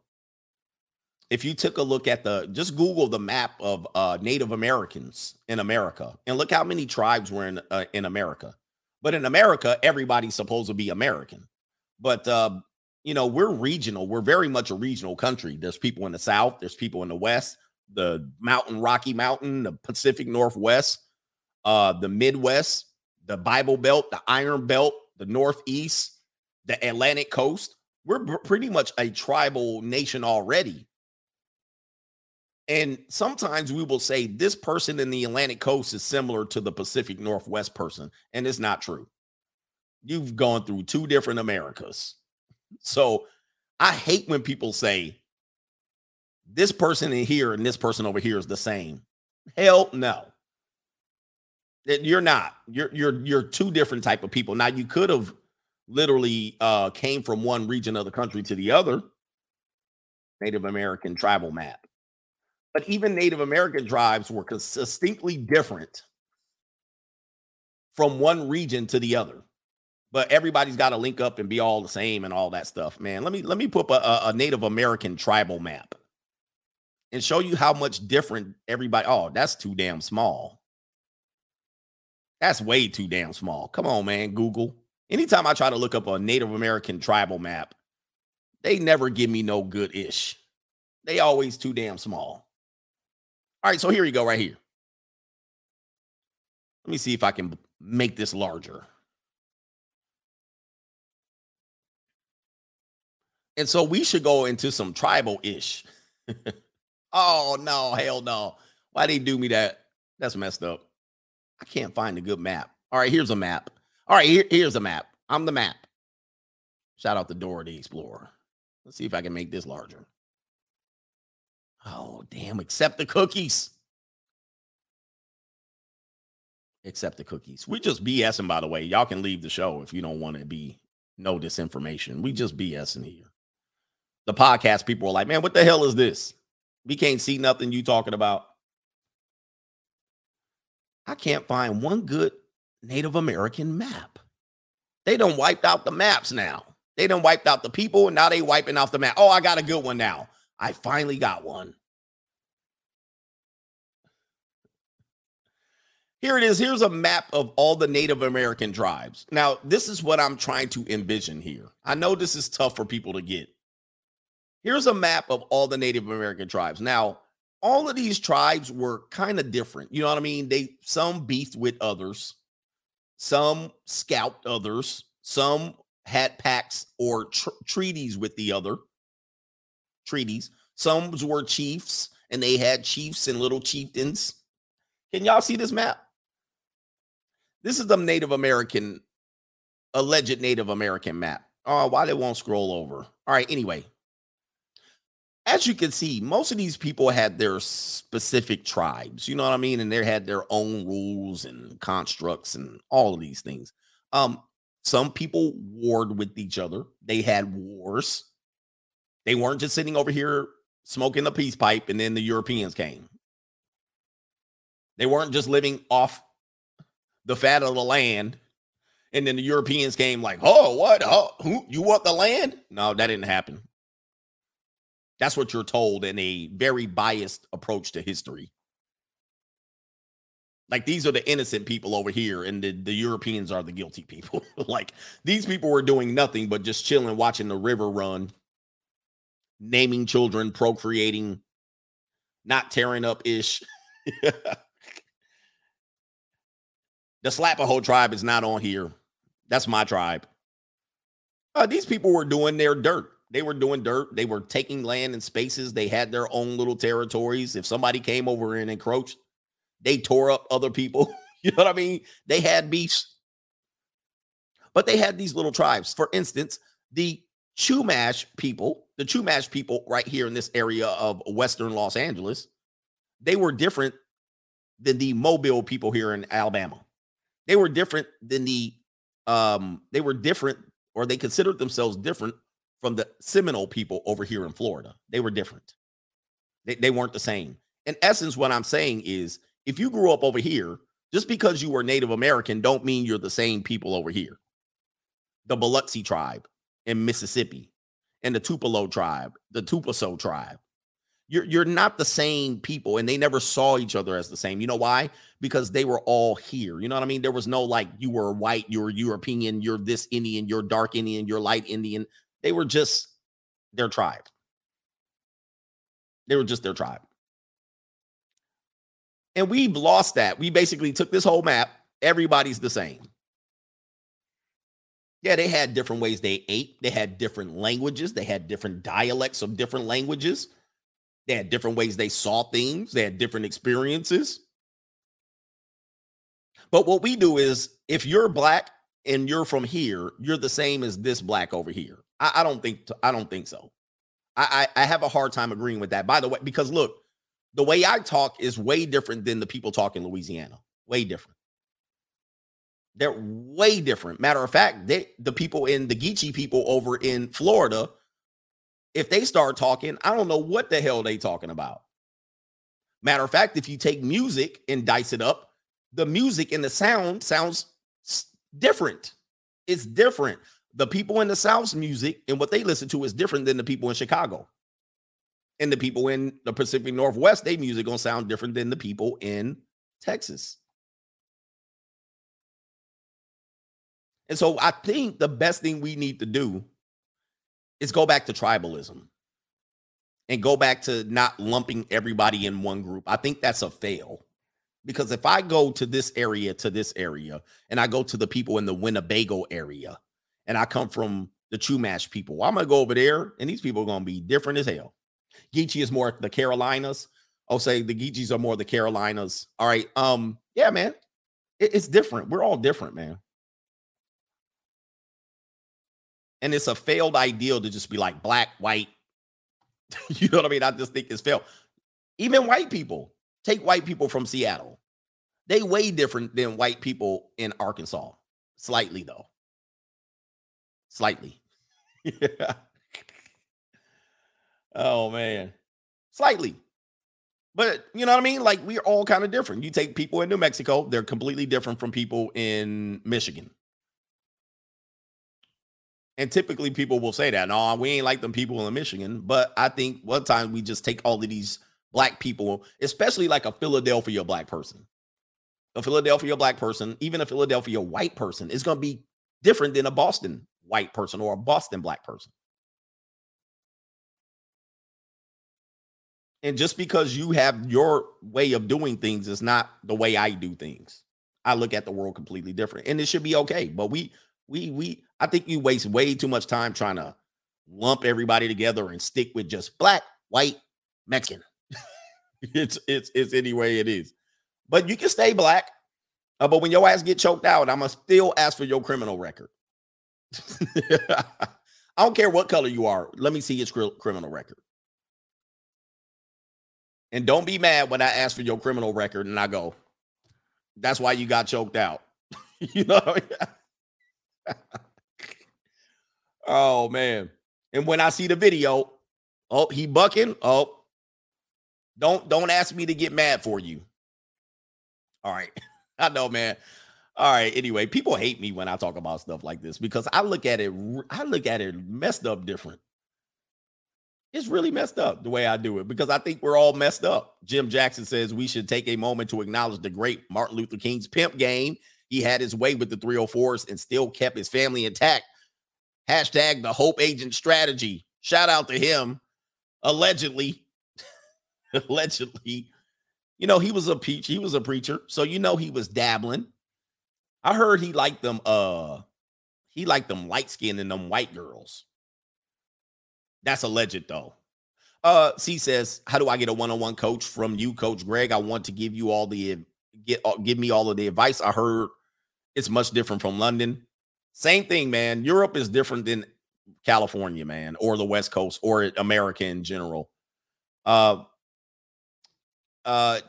if you took a look at the just Google the map of uh, Native Americans in America and look how many tribes were in uh, in America. But in America, everybody's supposed to be American. But uh, you know, we're regional. We're very much a regional country. There's people in the South. There's people in the West, the Mountain, Rocky Mountain, the Pacific Northwest, uh, the Midwest, the Bible Belt, the Iron Belt, the Northeast, the Atlantic Coast. We're pretty much a tribal nation already and sometimes we will say this person in the Atlantic coast is similar to the Pacific Northwest person, and it's not true. You've gone through two different Americas. So I hate when people say this person in here and this person over here is the same. Hell no. You're not. You're you're you're two different type of people. Now you could have literally uh came from one region of the country to the other. Native American tribal map. But even Native American tribes were distinctly different from one region to the other. But everybody's got to link up and be all the same and all that stuff, man. Let me let me put a, a Native American tribal map and show you how much different everybody. Oh, that's too damn small. That's way too damn small. Come on, man. Google. Anytime I try to look up a Native American tribal map, they never give me no good ish. They always too damn small. All right, so here you go, right here. Let me see if I can make this larger. And so we should go into some tribal ish. oh, no, hell no. Why they do me that? That's messed up. I can't find a good map. All right, here's a map. All right, here, here's a map. I'm the map. Shout out the Dora the Explorer. Let's see if I can make this larger. Oh, damn, accept the cookies. Accept the cookies. We just BSing, by the way. Y'all can leave the show if you don't want to be no disinformation. We just BSing here. The podcast people are like, man, what the hell is this? We can't see nothing you talking about. I can't find one good Native American map. They done wiped out the maps now. They done wiped out the people, and now they wiping out the map. Oh, I got a good one now. I finally got one. Here it is. Here's a map of all the Native American tribes. Now, this is what I'm trying to envision here. I know this is tough for people to get. Here's a map of all the Native American tribes. Now, all of these tribes were kind of different. You know what I mean? They some beefed with others, some scalped others, some had pacts or tr- treaties with the other treaties. Some were chiefs and they had chiefs and little chieftains. Can y'all see this map? This is the Native American, alleged Native American map. Oh, why they won't scroll over? All right, anyway. As you can see, most of these people had their specific tribes, you know what I mean? And they had their own rules and constructs and all of these things. Um, some people warred with each other. They had wars. They weren't just sitting over here smoking the peace pipe and then the Europeans came. They weren't just living off the fat of the land. And then the Europeans came like, oh, what? Oh, who you want the land? No, that didn't happen. That's what you're told in a very biased approach to history. Like these are the innocent people over here, and the, the Europeans are the guilty people. like these people were doing nothing but just chilling, watching the river run, naming children, procreating, not tearing up ish. The Slapaho tribe is not on here. That's my tribe. Uh, these people were doing their dirt. They were doing dirt. They were taking land and spaces. They had their own little territories. If somebody came over and encroached, they tore up other people. you know what I mean? They had beefs. But they had these little tribes. For instance, the Chumash people, the Chumash people right here in this area of Western Los Angeles, they were different than the Mobile people here in Alabama. They were different than the um they were different or they considered themselves different from the Seminole people over here in Florida. They were different. They, they weren't the same. In essence, what I'm saying is if you grew up over here, just because you were Native American, don't mean you're the same people over here. The Biloxi tribe in Mississippi and the Tupelo tribe, the Tupaso tribe, you're you're not the same people and they never saw each other as the same you know why because they were all here you know what i mean there was no like you were white you're european you're this indian you're dark indian you're light indian they were just their tribe they were just their tribe and we've lost that we basically took this whole map everybody's the same yeah, they had different ways they ate. They had different languages. They had different dialects of different languages. They had different ways they saw things, they had different experiences. But what we do is if you're black and you're from here, you're the same as this black over here. I, I don't think I don't think so. I, I I have a hard time agreeing with that. By the way, because look, the way I talk is way different than the people talk in Louisiana. Way different. They're way different. Matter of fact, they the people in the Geechee people over in Florida if they start talking, I don't know what the hell they talking about. Matter of fact, if you take music and dice it up, the music and the sound sounds different. It's different. The people in the South's music and what they listen to is different than the people in Chicago. And the people in the Pacific Northwest, their music gonna sound different than the people in Texas. And so I think the best thing we need to do is go back to tribalism and go back to not lumping everybody in one group. I think that's a fail. Because if I go to this area to this area and I go to the people in the Winnebago area and I come from the true Chumash people, I'm gonna go over there and these people are gonna be different as hell. Geechee is more the Carolinas. I'll say the Geechees are more the Carolinas. All right. Um, yeah, man. It, it's different. We're all different, man. And it's a failed ideal to just be like black, white. you know what I mean? I just think it's failed. Even white people, take white people from Seattle. They way different than white people in Arkansas. Slightly though. Slightly. yeah. Oh man. Slightly. But you know what I mean? Like we're all kind of different. You take people in New Mexico, they're completely different from people in Michigan. And typically people will say that, no, we ain't like them people in Michigan. But I think one time we just take all of these black people, especially like a Philadelphia black person. A Philadelphia black person, even a Philadelphia white person, is going to be different than a Boston white person or a Boston black person. And just because you have your way of doing things is not the way I do things. I look at the world completely different. And it should be okay. But we we we I think you waste way too much time trying to lump everybody together and stick with just black, white, Mexican. it's it's it's any way it is. But you can stay black. Uh, but when your ass get choked out, I'm gonna still ask for your criminal record. I don't care what color you are. Let me see your criminal record. And don't be mad when I ask for your criminal record and I go, that's why you got choked out. you know oh man. And when I see the video, oh, he bucking. Oh, don't don't ask me to get mad for you. All right. I know, man. All right. Anyway, people hate me when I talk about stuff like this because I look at it, I look at it messed up different. It's really messed up the way I do it because I think we're all messed up. Jim Jackson says we should take a moment to acknowledge the great Martin Luther King's pimp game. He had his way with the 304s and still kept his family intact. Hashtag the Hope Agent strategy. Shout out to him. Allegedly, allegedly, you know, he was a peach, he was a preacher. So you know he was dabbling. I heard he liked them, uh, he liked them light skinned and them white girls. That's alleged though. Uh, C says, "How do I get a one-on-one coach from you, Coach Greg? I want to give you all the get uh, give me all of the advice. I heard it's much different from London. Same thing, man. Europe is different than California, man, or the West Coast, or America in general. Uh, uh,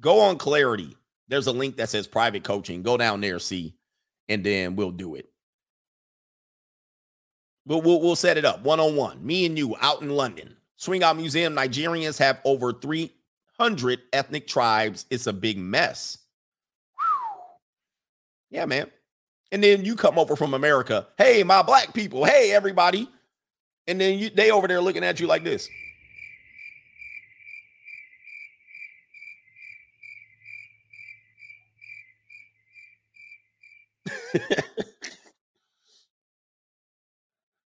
go on Clarity. There's a link that says private coaching. Go down there, see, and then we'll do it. We'll, we'll, we'll set it up one on one. Me and you out in London. Swing Out Museum. Nigerians have over 300 ethnic tribes. It's a big mess. Yeah, man. And then you come over from America. Hey, my black people. Hey, everybody. And then you, they over there looking at you like this.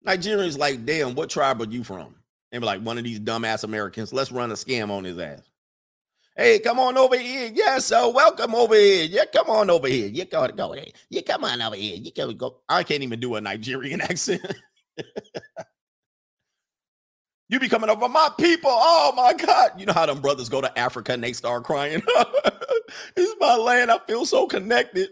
Nigerians like, damn, what tribe are you from? And be like, one of these dumbass Americans. Let's run a scam on his ass. Hey, come on over here. Yeah, so welcome over here. Yeah, come on over here. You go, go ahead. You come on over here. You go, go. I can't even do a Nigerian accent. you be coming over my people. Oh my God. You know how them brothers go to Africa and they start crying. it's my land. I feel so connected.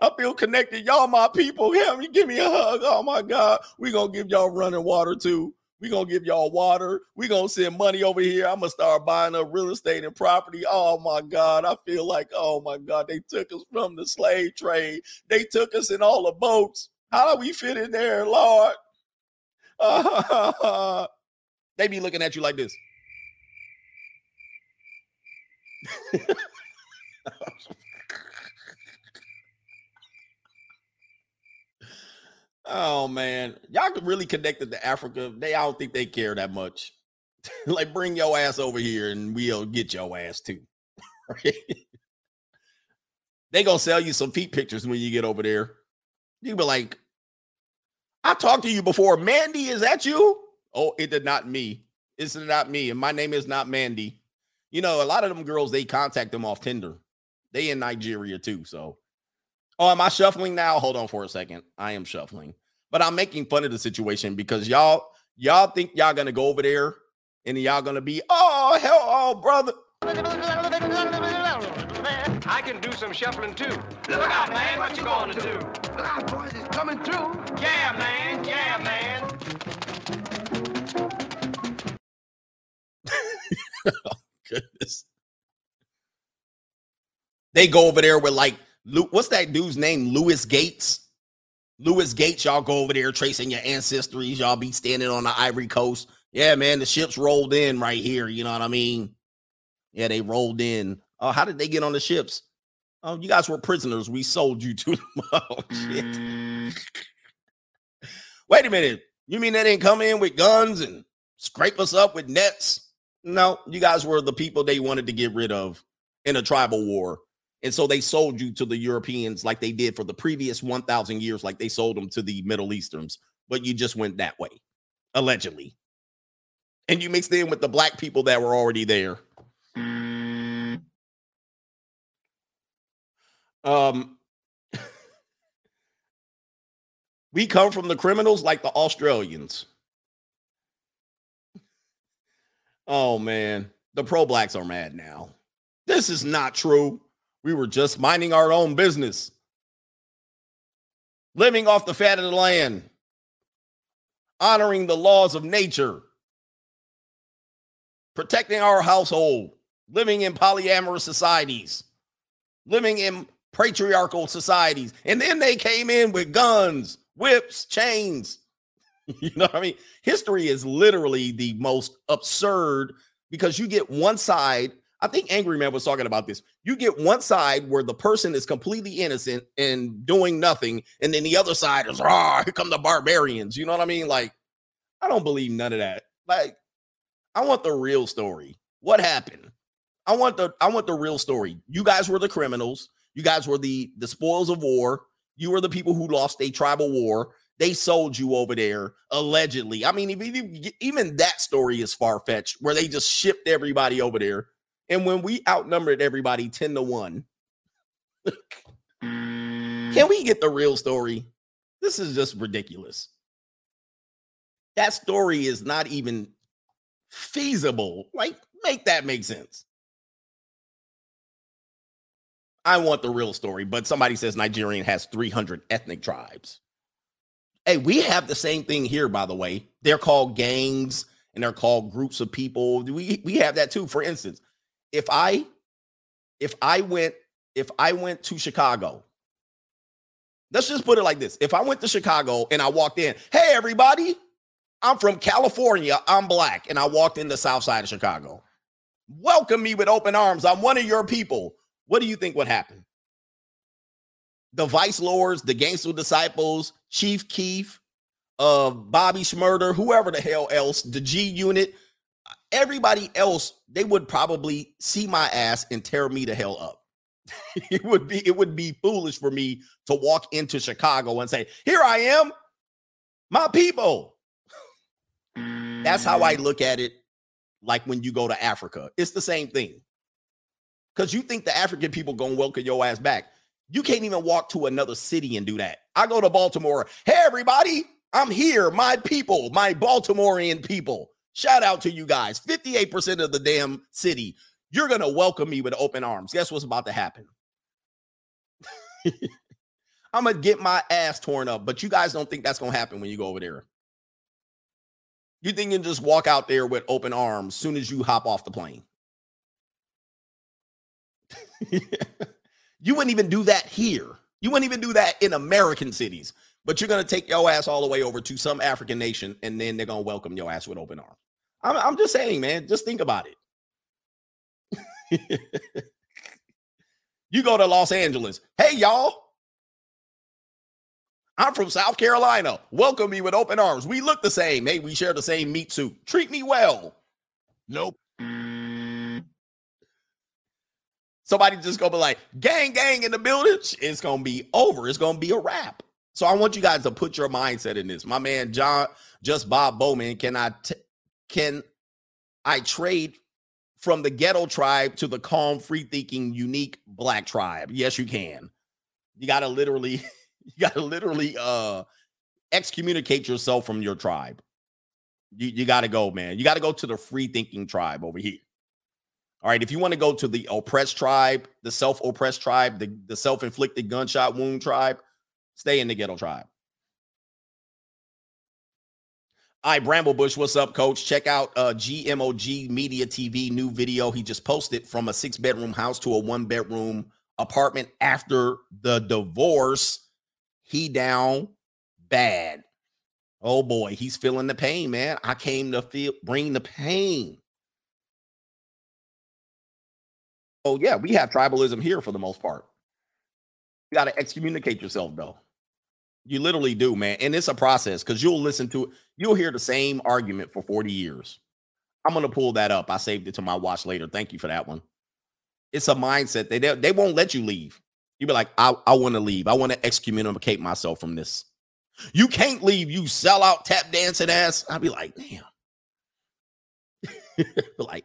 I feel connected. Y'all, my people. Help me, give me a hug. Oh my God. we gonna give y'all running water too. we gonna give y'all water. we gonna send money over here. I'm gonna start buying up real estate and property. Oh my God. I feel like, oh my God, they took us from the slave trade. They took us in all the boats. How do we fit in there, Lord? They be looking at you like this. Oh man, y'all really connected to Africa. They I don't think they care that much. like bring your ass over here and we'll get your ass too. they gonna sell you some feet pictures when you get over there. You be like, I talked to you before. Mandy, is that you? Oh, it did not me. It's not me, and my name is not Mandy. You know, a lot of them girls they contact them off Tinder. They in Nigeria too, so Oh, am I shuffling now? Hold on for a second. I am shuffling. But I'm making fun of the situation because y'all y'all think y'all gonna go over there and y'all gonna be oh hell oh brother. I can do some shuffling too. Look out, man! What you going to do? Look out, boys! It's coming through. Yeah, man! Yeah, man! oh, goodness. They go over there with like what's that dude's name? Louis Gates. Louis Gates, y'all go over there tracing your ancestries. Y'all be standing on the Ivory Coast. Yeah, man, the ships rolled in right here. You know what I mean? Yeah, they rolled in. Oh, how did they get on the ships? Oh, you guys were prisoners. We sold you to them. Oh, shit. Wait a minute. You mean they didn't come in with guns and scrape us up with nets? No, you guys were the people they wanted to get rid of in a tribal war. And so they sold you to the Europeans like they did for the previous 1,000 years, like they sold them to the Middle Easterns. But you just went that way, allegedly. And you mixed in with the black people that were already there. Um, we come from the criminals like the Australians. Oh man, the pro blacks are mad now. This is not true. We were just minding our own business, living off the fat of the land, honoring the laws of nature, protecting our household, living in polyamorous societies, living in patriarchal societies. And then they came in with guns, whips, chains. you know what I mean? History is literally the most absurd because you get one side. I think Angry Man was talking about this. You get one side where the person is completely innocent and doing nothing, and then the other side is, ah, here come the barbarians. You know what I mean? Like, I don't believe none of that. Like, I want the real story. What happened? I want the I want the real story. You guys were the criminals. You guys were the the spoils of war. You were the people who lost a tribal war. They sold you over there allegedly. I mean, even, even that story is far fetched, where they just shipped everybody over there. And when we outnumbered everybody 10 to 1, can we get the real story? This is just ridiculous. That story is not even feasible. Like, make that make sense. I want the real story, but somebody says Nigerian has 300 ethnic tribes. Hey, we have the same thing here, by the way. They're called gangs and they're called groups of people. We we have that too. For instance, if I if I went if I went to Chicago, let's just put it like this. If I went to Chicago and I walked in, hey everybody, I'm from California, I'm black, and I walked in the south side of Chicago. Welcome me with open arms. I'm one of your people. What do you think would happen? The Vice Lords, the Gangster Disciples, Chief Keef, uh, Bobby Shmurda, whoever the hell else, the G Unit, everybody else, they would probably see my ass and tear me the hell up. it would be it would be foolish for me to walk into Chicago and say, "Here I am, my people." That's how I mm. look at it. Like when you go to Africa, it's the same thing because you think the African people gonna welcome your ass back. You can't even walk to another city and do that. I go to Baltimore. Hey, everybody, I'm here. My people, my Baltimorean people. Shout out to you guys. 58% of the damn city. You're gonna welcome me with open arms. Guess what's about to happen? I'm gonna get my ass torn up, but you guys don't think that's gonna happen when you go over there. You think you can just walk out there with open arms soon as you hop off the plane? you wouldn't even do that here. You wouldn't even do that in American cities. But you're gonna take your ass all the way over to some African nation, and then they're gonna welcome your ass with open arms. I'm, I'm just saying, man. Just think about it. you go to Los Angeles. Hey, y'all. I'm from South Carolina. Welcome me with open arms. We look the same. Hey, we share the same meat suit. Treat me well. Nope. Somebody just gonna be like, gang, gang in the building. It's gonna be over. It's gonna be a wrap. So I want you guys to put your mindset in this. My man John, just Bob Bowman, can I t- can I trade from the ghetto tribe to the calm, free thinking, unique black tribe? Yes, you can. You gotta literally, you gotta literally uh excommunicate yourself from your tribe. You, you gotta go, man. You gotta go to the free thinking tribe over here. All right, if you want to go to the oppressed tribe, the self oppressed tribe, the, the self inflicted gunshot wound tribe, stay in the ghetto tribe. All right, Bramblebush, what's up, coach? Check out uh, GMOG Media TV new video he just posted from a six bedroom house to a one bedroom apartment after the divorce. He down bad. Oh boy, he's feeling the pain, man. I came to feel bring the pain. Oh yeah, we have tribalism here for the most part. You got to excommunicate yourself though. You literally do, man. And it's a process because you'll listen to it. You'll hear the same argument for 40 years. I'm going to pull that up. I saved it to my watch later. Thank you for that one. It's a mindset. They, they, they won't let you leave. You be like, I, I want to leave. I want to excommunicate myself from this. You can't leave, you sell out tap dancing ass. I'd be like, damn. like,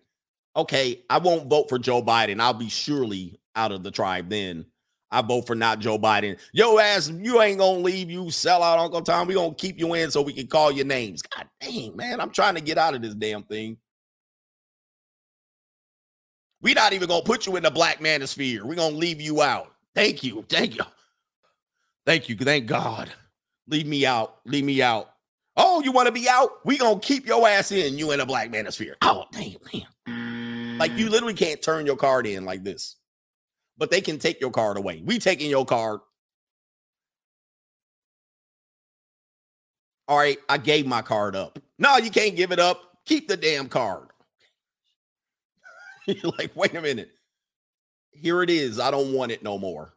okay, I won't vote for Joe Biden. I'll be surely out of the tribe then. I vote for not Joe Biden. Yo ass, you ain't gonna leave. You sell out, Uncle Tom. We gonna keep you in so we can call your names. God dang, man, I'm trying to get out of this damn thing. We not even gonna put you in the black manosphere. We gonna leave you out. Thank you, thank you, thank you, thank God. Leave me out. Leave me out. Oh, you want to be out? We gonna keep your ass in. You in a black manosphere. Oh, damn, man. Like you literally can't turn your card in like this but they can take your card away. We taking your card. All right, I gave my card up. No, you can't give it up. Keep the damn card. You're like, wait a minute. Here it is. I don't want it no more.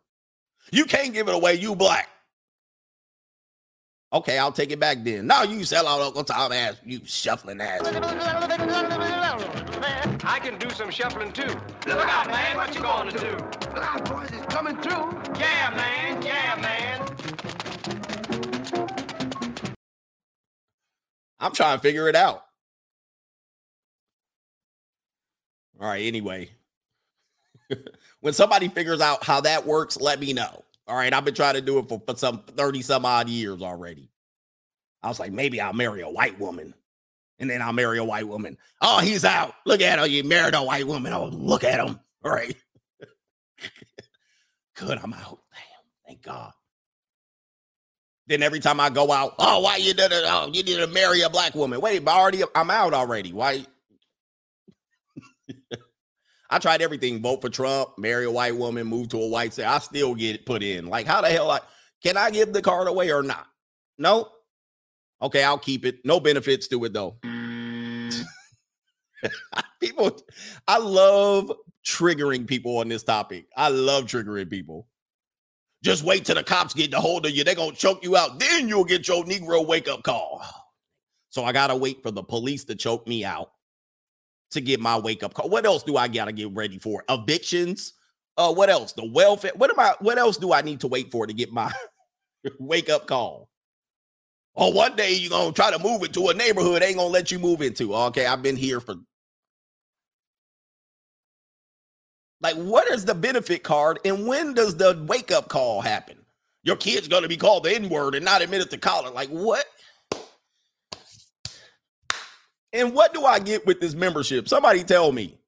You can't give it away. You black. Okay, I'll take it back then. Now you sell out Uncle Tom ass, you shuffling ass. I can do some shuffling too. Look out, man, what you gonna do? Look out, boys, it's coming through. Yeah, man, yeah, man. I'm trying to figure it out. All right, anyway. when somebody figures out how that works, let me know. All right, I've been trying to do it for, for some 30 some odd years already. I was like, maybe I'll marry a white woman. And then I'll marry a white woman. Oh, he's out. Look at him. You married a white woman. Oh, look at him. All right. Good, I'm out. Damn, thank God. Then every time I go out, oh, why you did it? Oh, you need to marry a black woman. Wait, but already I'm out already. Why? I tried everything. Vote for Trump, marry a white woman, move to a white state. I still get put in. Like, how the hell I can I give the card away or not? No. Okay, I'll keep it. No benefits to it though. people, I love triggering people on this topic. I love triggering people. Just wait till the cops get the hold of you. They're gonna choke you out. Then you'll get your Negro wake up call. So I gotta wait for the police to choke me out to get my wake up call. What else do I gotta get ready for? Evictions. Uh, what else? The welfare. What about what else do I need to wait for to get my wake up call? Oh, one day you're gonna try to move into a neighborhood ain't gonna let you move into. Okay, I've been here for like what is the benefit card and when does the wake up call happen? Your kid's gonna be called the N-word and not admitted to college. Like what? And what do I get with this membership? Somebody tell me.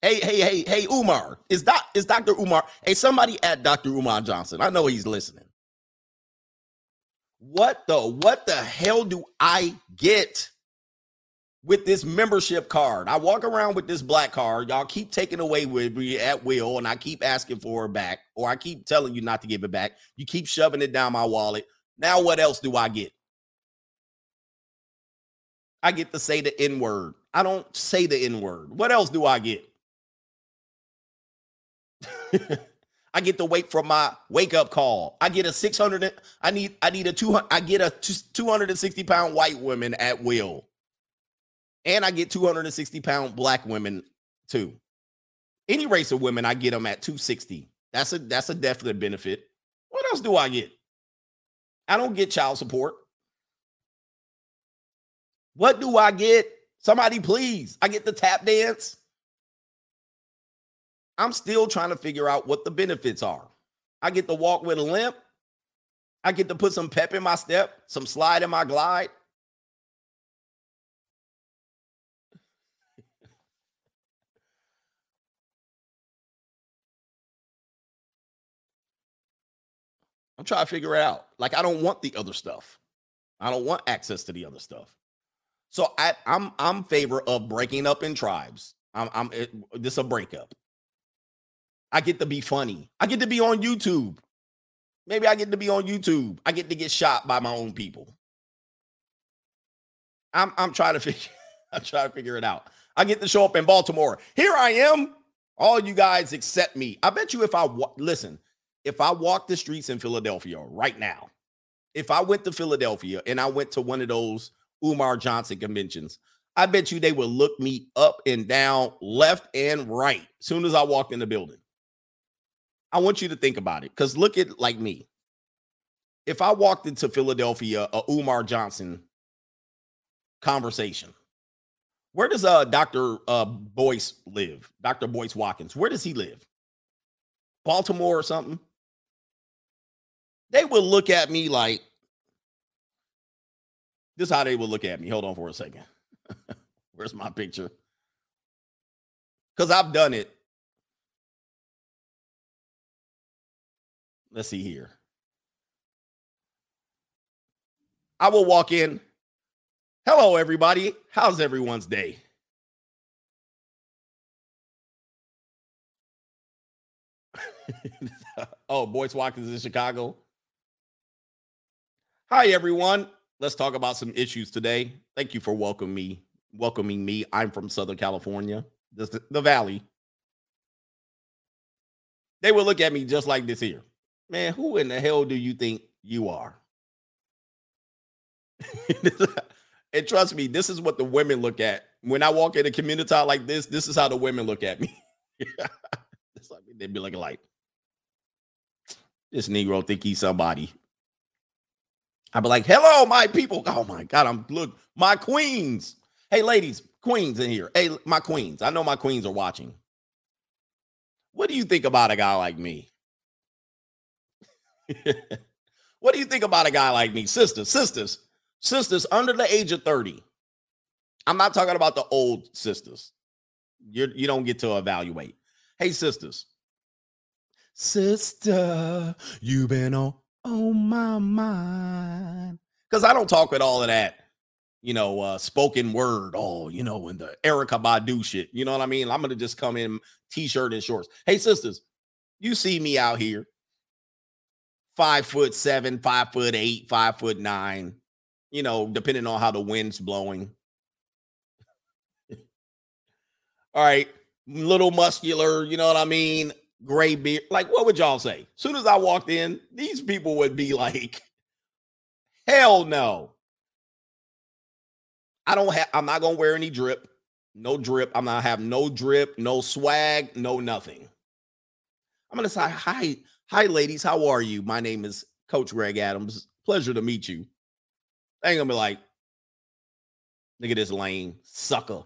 Hey, hey, hey, hey, Umar. Is that is Dr. Umar? Hey, somebody at Dr. Umar Johnson. I know he's listening. What the what the hell do I get with this membership card? I walk around with this black card. Y'all keep taking away with me at will, and I keep asking for it back, or I keep telling you not to give it back. You keep shoving it down my wallet. Now, what else do I get? I get to say the N word. I don't say the N word. What else do I get? I get to wait for my wake up call. I get a 600 I need I need a 200 I get a 260 pound white woman at will. And I get 260 pound black women too. Any race of women I get them at 260. That's a that's a definite benefit. What else do I get? I don't get child support. What do I get? Somebody please. I get the tap dance. I'm still trying to figure out what the benefits are. I get to walk with a limp. I get to put some pep in my step, some slide in my glide. I'm trying to figure it out. Like I don't want the other stuff. I don't want access to the other stuff. So I, I'm, I'm favor of breaking up in tribes. I'm I'm it, this a breakup. I get to be funny. I get to be on YouTube. Maybe I get to be on YouTube. I get to get shot by my own people. I'm I'm trying to figure I'm trying to figure it out. I get to show up in Baltimore. Here I am. All you guys accept me. I bet you if I listen, if I walk the streets in Philadelphia right now, if I went to Philadelphia and I went to one of those Umar Johnson conventions, I bet you they would look me up and down, left and right, as soon as I walked in the building. I want you to think about it because look at like me. If I walked into Philadelphia, a Umar Johnson conversation, where does uh Dr. Uh Boyce live? Dr. Boyce Watkins. Where does he live? Baltimore or something? They would look at me like this how they would look at me. Hold on for a second. Where's my picture? Because I've done it. Let's see here. I will walk in. Hello, everybody. How's everyone's day? oh, Boyce Watkins in Chicago. Hi, everyone. Let's talk about some issues today. Thank you for welcoming me. Welcoming me. I'm from Southern California, the, the Valley. They will look at me just like this here. Man, who in the hell do you think you are? and trust me, this is what the women look at. When I walk in a community like this, this is how the women look at me. they'd be looking like this Negro think he's somebody. I'd be like, hello, my people. Oh my God, I'm look, my queens. Hey, ladies, queens in here. Hey, my queens. I know my queens are watching. What do you think about a guy like me? what do you think about a guy like me? Sisters, sisters, sisters under the age of 30. I'm not talking about the old sisters. You're, you don't get to evaluate. Hey, sisters. Sister, you been on on my mind. Because I don't talk with all of that, you know, uh, spoken word. Oh, you know, and the Erykah Badu shit. You know what I mean? I'm gonna just come in t-shirt and shorts. Hey, sisters, you see me out here, five foot seven, five foot eight, five foot nine. You know, depending on how the wind's blowing. all right, little muscular. You know what I mean? Gray beard. Like, what would y'all say? Soon as I walked in, these people would be like, hell no. I don't have, I'm not gonna wear any drip. No drip. I'm not have no drip, no swag, no nothing. I'm gonna say, hi, hi, ladies. How are you? My name is Coach Greg Adams. Pleasure to meet you. They ain't gonna be like, look at this lame sucker.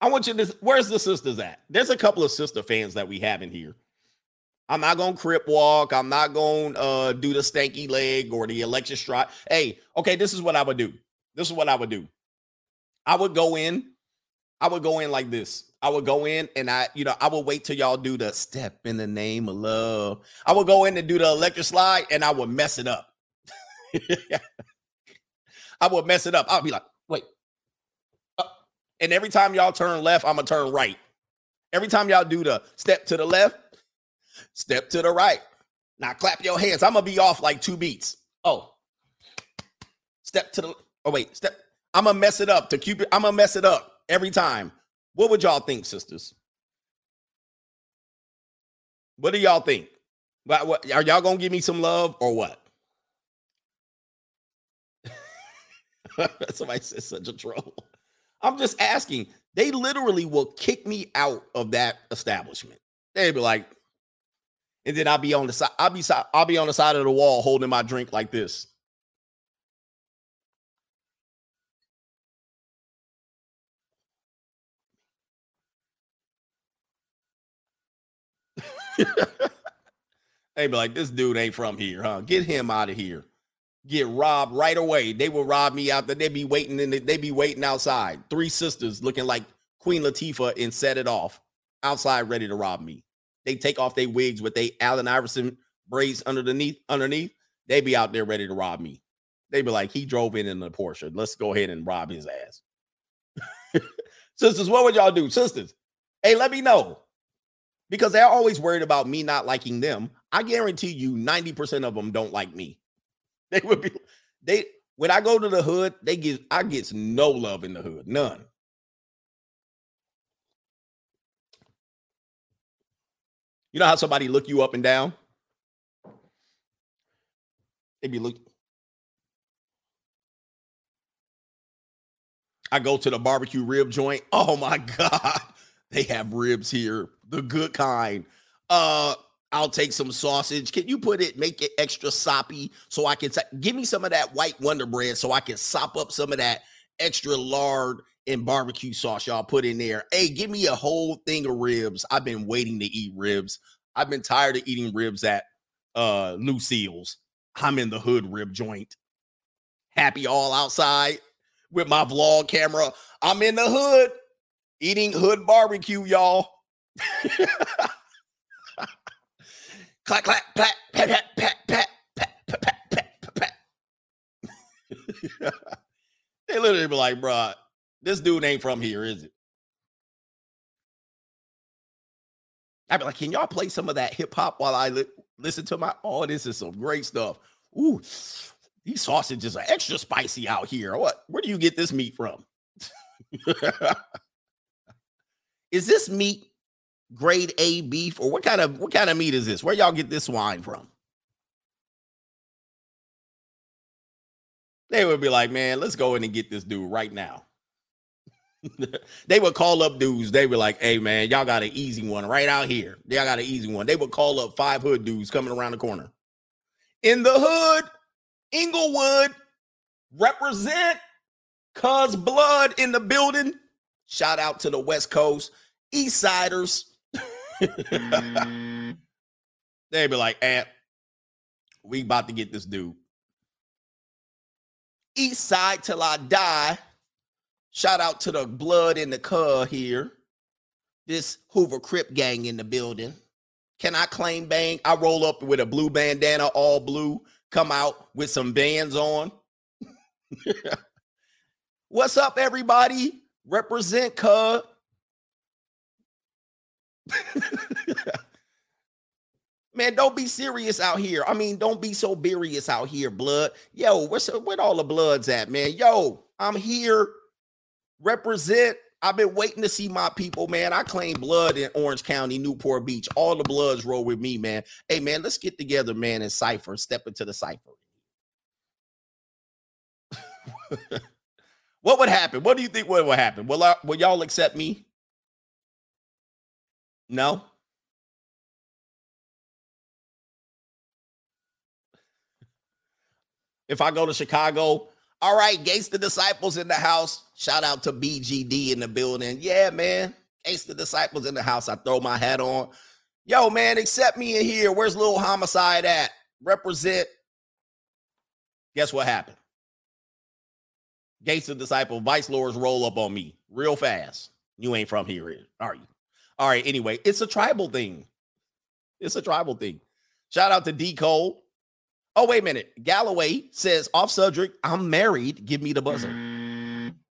I want you to. Where's the sisters at? There's a couple of sister fans that we have in here. I'm not gonna crip walk. I'm not gonna uh, do the stanky leg or the electric slide. Hey, okay, this is what I would do. This is what I would do. I would go in. I would go in like this. I would go in and I, you know, I would wait till y'all do the step in the name of love. I would go in and do the electric slide and I would mess it up. I would mess it up. I'll be like, wait, and every time y'all turn left, I'm gonna turn right. Every time y'all do the step to the left, step to the right. Now clap your hands. I'm gonna be off like two beats. Oh, step to the oh wait, step. I'm gonna mess it up to Cupid. I'm gonna mess it up every time. What would y'all think, sisters? What do y'all think? What, what are y'all gonna give me some love or what? Somebody says such a troll. I'm just asking. They literally will kick me out of that establishment. They'd be like, and then I'll be on the side. I'll be I'll be on the side of the wall holding my drink like this. They'd be like, this dude ain't from here, huh? Get him out of here get robbed right away. They will rob me out there. They'd be waiting and they'd be waiting outside. Three sisters looking like Queen Latifah and set it off outside, ready to rob me. They take off their wigs with they Allen Iverson braids underneath. Underneath, they be out there ready to rob me. They be like, he drove in in the Porsche. Let's go ahead and rob his ass. Sisters, what would y'all do? Sisters, hey, let me know. Because they're always worried about me not liking them. I guarantee you 90% of them don't like me. They would be they when I go to the hood, they get I get no love in the hood. None. You know how somebody look you up and down? They be look. I go to the barbecue rib joint. Oh my god, they have ribs here, the good kind. Uh, I'll take some sausage. Can you put it, make it extra soppy so I can give me some of that white Wonder Bread so I can sop up some of that extra lard and barbecue sauce y'all put in there. Hey, give me a whole thing of ribs. I've been waiting to eat ribs. I've been tired of eating ribs at uh Lucille's. I'm in the hood rib joint. Happy all outside with my vlog camera. I'm in the hood eating hood barbecue, y'all. clack, clack, clack, pat, pat, pat, pat, pat, pat, pat, pat, pat. they literally be like, bro, this dude ain't from here, is it? I'd be like, can y'all play some of that hip hop while I li- listen to my? Oh, this is some great stuff. Ooh, these sausages are extra spicy out here. What? Where do you get this meat from? is this meat grade A beef or what kind of what kind of meat is this? Where y'all get this wine from? They would be like, man, let's go in and get this dude right now. they would call up dudes. They were like, hey, man, y'all got an easy one right out here. Y'all got an easy one. They would call up five hood dudes coming around the corner. In the hood, Inglewood, represent cuz blood in the building. Shout out to the West Coast, East Siders. Mm. They'd be like, Aunt, we about to get this dude. East side till I die. Shout out to the blood in the car here. This Hoover Crip gang in the building. Can I claim bang? I roll up with a blue bandana, all blue, come out with some bands on. What's up, everybody? Represent cuz. Man, don't be serious out here. I mean, don't be so serious out here, blood. Yo, where's where all the bloods at, man? Yo, I'm here. Represent. I've been waiting to see my people, man. I claim blood in Orange County, Newport Beach. All the bloods roll with me, man. Hey, man, let's get together, man, and cipher. Step into the cipher. what would happen? What do you think? What would happen? Will I, will y'all accept me? No. If I go to Chicago, all right, Gangsta Disciples in the house. Shout out to BGD in the building. Yeah, man. Gangsta Disciples in the house. I throw my hat on. Yo, man, accept me in here. Where's little homicide at? Represent. Guess what happened? Gangsta Disciple, Vice Lords roll up on me real fast. You ain't from here, are you? All right. Anyway, it's a tribal thing. It's a tribal thing. Shout out to D Cole. Oh, wait a minute. Galloway says off subject, I'm married. Give me the buzzer.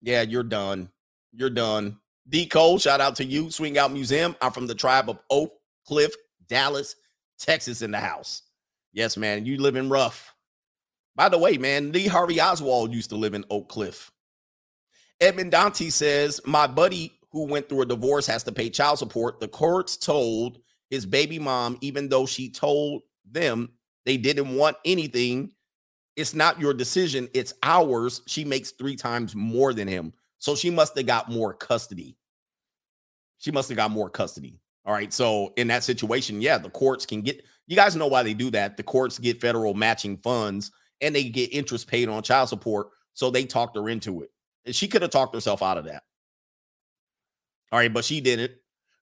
Yeah, you're done. You're done. D Cole, shout out to you. Swing Out Museum. I'm from the tribe of Oak Cliff, Dallas, Texas in the house. Yes, man. You live in rough. By the way, man, Lee Harvey Oswald used to live in Oak Cliff. Edmund Dante says, My buddy who went through a divorce has to pay child support. The courts told his baby mom, even though she told them they didn't want anything, it's not your decision, it's ours. She makes three times more than him. So she must have got more custody. She must have got more custody. All right. So in that situation, yeah, the courts can get, you guys know why they do that. The courts get federal matching funds and they get interest paid on child support. So they talked her into it. And she could have talked herself out of that. All right, but she didn't.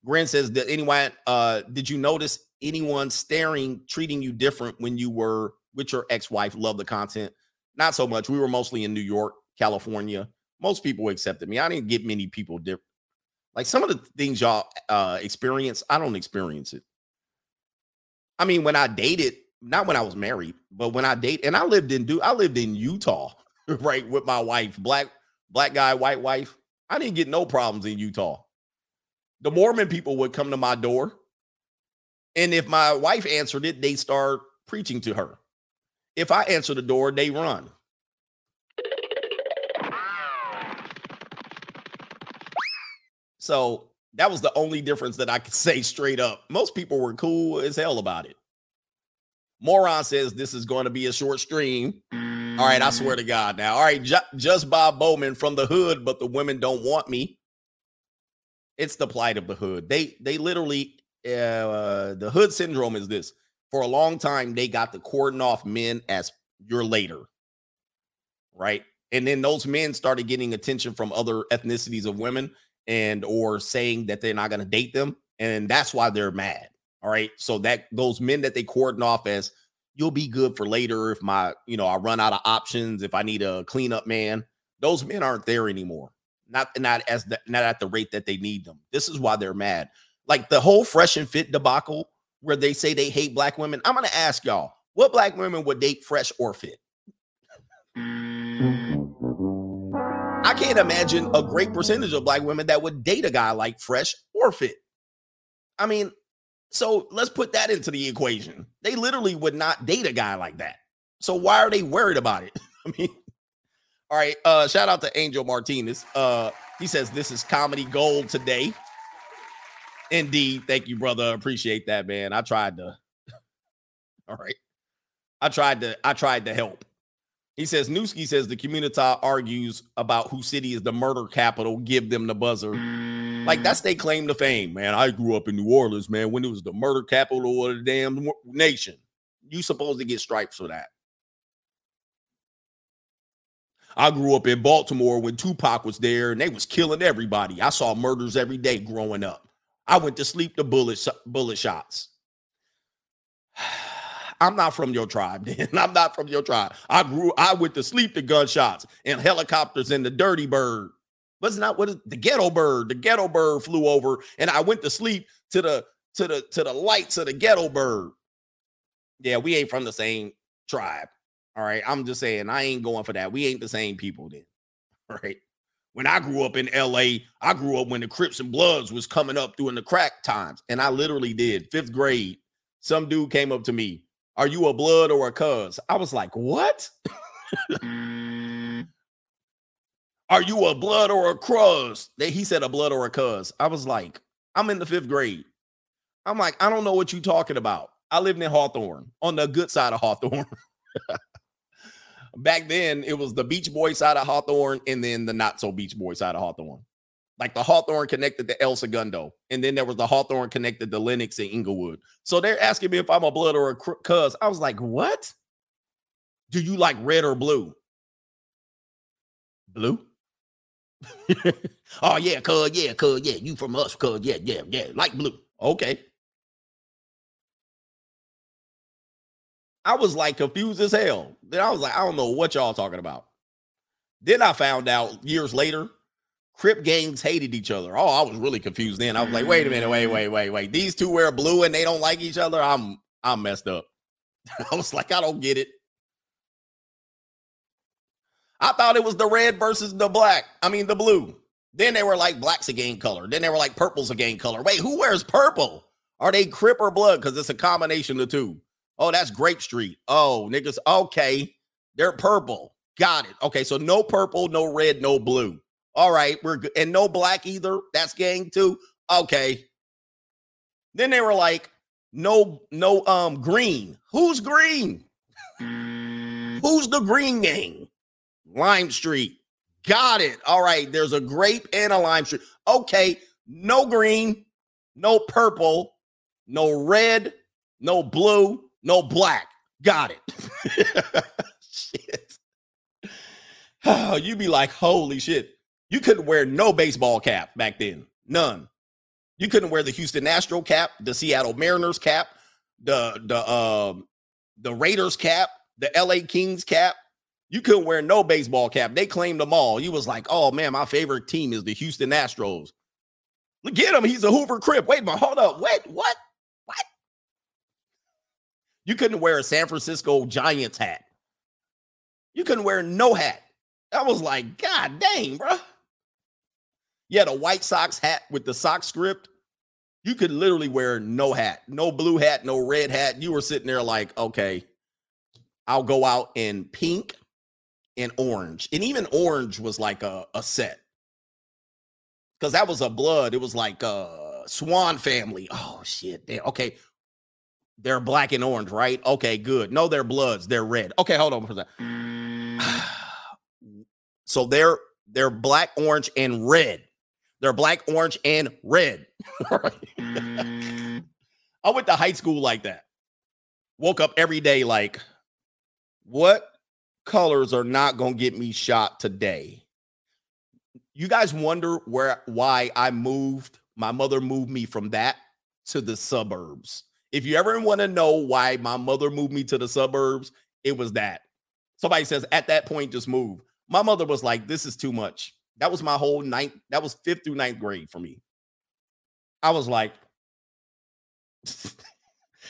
Gren says, "Did anyone? Uh, did you notice anyone staring, treating you different when you were with your ex-wife? Love the content. Not so much. We were mostly in New York, California. Most people accepted me. I didn't get many people different. Like some of the things y'all uh experience, I don't experience it. I mean, when I dated, not when I was married, but when I date, and I lived in do I lived in Utah, right, with my wife, black black guy, white wife. I didn't get no problems in Utah. The Mormon people would come to my door. And if my wife answered it, they start preaching to her. If I answer the door, they run. So that was the only difference that I could say straight up. Most people were cool as hell about it. Moron says this is going to be a short stream. All right, I swear to God now. All right, just Bob Bowman from the hood, but the women don't want me. It's the plight of the hood. They they literally uh the hood syndrome is this. For a long time, they got the cordon off men as your later. Right. And then those men started getting attention from other ethnicities of women and or saying that they're not going to date them. And that's why they're mad. All right. So that those men that they cordon off as you'll be good for later if my, you know, I run out of options, if I need a cleanup man, those men aren't there anymore. Not not as the, not at the rate that they need them. This is why they're mad. Like the whole fresh and fit debacle where they say they hate black women. I'm gonna ask y'all, what black women would date fresh or fit? I can't imagine a great percentage of black women that would date a guy like fresh or fit. I mean, so let's put that into the equation. They literally would not date a guy like that. So why are they worried about it? I mean, all right. Uh, shout out to Angel Martinez. Uh, he says this is comedy gold today. Indeed. Thank you, brother. Appreciate that, man. I tried to. All right. I tried to, I tried to help. He says Newski says the community argues about who city is the murder capital. Give them the buzzer. Like that's they claim to fame, man. I grew up in New Orleans, man, when it was the murder capital of the damn nation. You supposed to get stripes for that. I grew up in Baltimore when Tupac was there and they was killing everybody. I saw murders every day growing up. I went to sleep to bullet bullet shots. I'm not from your tribe, then. I'm not from your tribe. I grew, I went to sleep to gunshots and helicopters and the dirty bird. What's not what the ghetto bird? The ghetto bird flew over, and I went to sleep to the to the to the lights of the ghetto bird. Yeah, we ain't from the same tribe. All right. I'm just saying I ain't going for that. We ain't the same people then. All right. When I grew up in LA, I grew up when the Crips and Bloods was coming up during the crack times. And I literally did fifth grade. Some dude came up to me. Are you a blood or a cuz? I was like, what? Mm. Are you a blood or a cruz? He said a blood or a cuz. I was like, I'm in the fifth grade. I'm like, I don't know what you're talking about. I lived in Hawthorne on the good side of Hawthorne. Back then, it was the Beach Boy side of Hawthorne and then the not so Beach Boy side of Hawthorne. Like the Hawthorne connected to El Segundo. And then there was the Hawthorne connected to Lennox and Inglewood. So they're asking me if I'm a blood or a cuz. I was like, what? Do you like red or blue? Blue? oh yeah, cuz, yeah, cuz, yeah, you from us, cuz, yeah, yeah, yeah, like blue. Okay. I was like confused as hell. Then I was like, I don't know what y'all talking about. Then I found out years later, Crip gangs hated each other. Oh, I was really confused then. I was like, wait a minute, wait, wait, wait, wait. These two wear blue and they don't like each other. I'm I'm messed up. I was like, I don't get it. I thought it was the red versus the black. I mean, the blue. Then they were like black's a game color. Then they were like purple's a game color. Wait, who wears purple? Are they Crip or blood? Because it's a combination of two. Oh, that's Grape Street. Oh, niggas. Okay. They're purple. Got it. Okay. So no purple, no red, no blue. All right. We're good. And no black either. That's gang too. Okay. Then they were like, no, no, um, green. Who's green? Who's the green gang? Lime Street. Got it. All right. There's a grape and a lime street. Okay. No green, no purple, no red, no blue, no black. Got it. shit. Oh, you be like, holy shit. You couldn't wear no baseball cap back then. None. You couldn't wear the Houston Astro cap, the Seattle Mariners cap, the the um the Raiders cap, the LA Kings cap. You couldn't wear no baseball cap. They claimed them all. You was like, oh man, my favorite team is the Houston Astros. Look at him. He's a Hoover Crip. Wait a minute. Hold up. Wait? What? You couldn't wear a San Francisco Giants hat. You couldn't wear no hat. I was like, God dang, bro. You had a White Sox hat with the sock script. You could literally wear no hat, no blue hat, no red hat. You were sitting there like, okay, I'll go out in pink and orange. And even orange was like a, a set. Because that was a blood. It was like a swan family. Oh shit. They, okay. They're black and orange, right? Okay, good. No, they're bloods. They're red. Okay, hold on for that. Mm. so they're they're black, orange, and red. They're black, orange, and red. Mm. I went to high school like that. Woke up every day like, what colors are not going to get me shot today? You guys wonder where why I moved. My mother moved me from that to the suburbs. If you ever want to know why my mother moved me to the suburbs, it was that. Somebody says at that point, just move. My mother was like, this is too much. That was my whole ninth, that was fifth through ninth grade for me. I was like,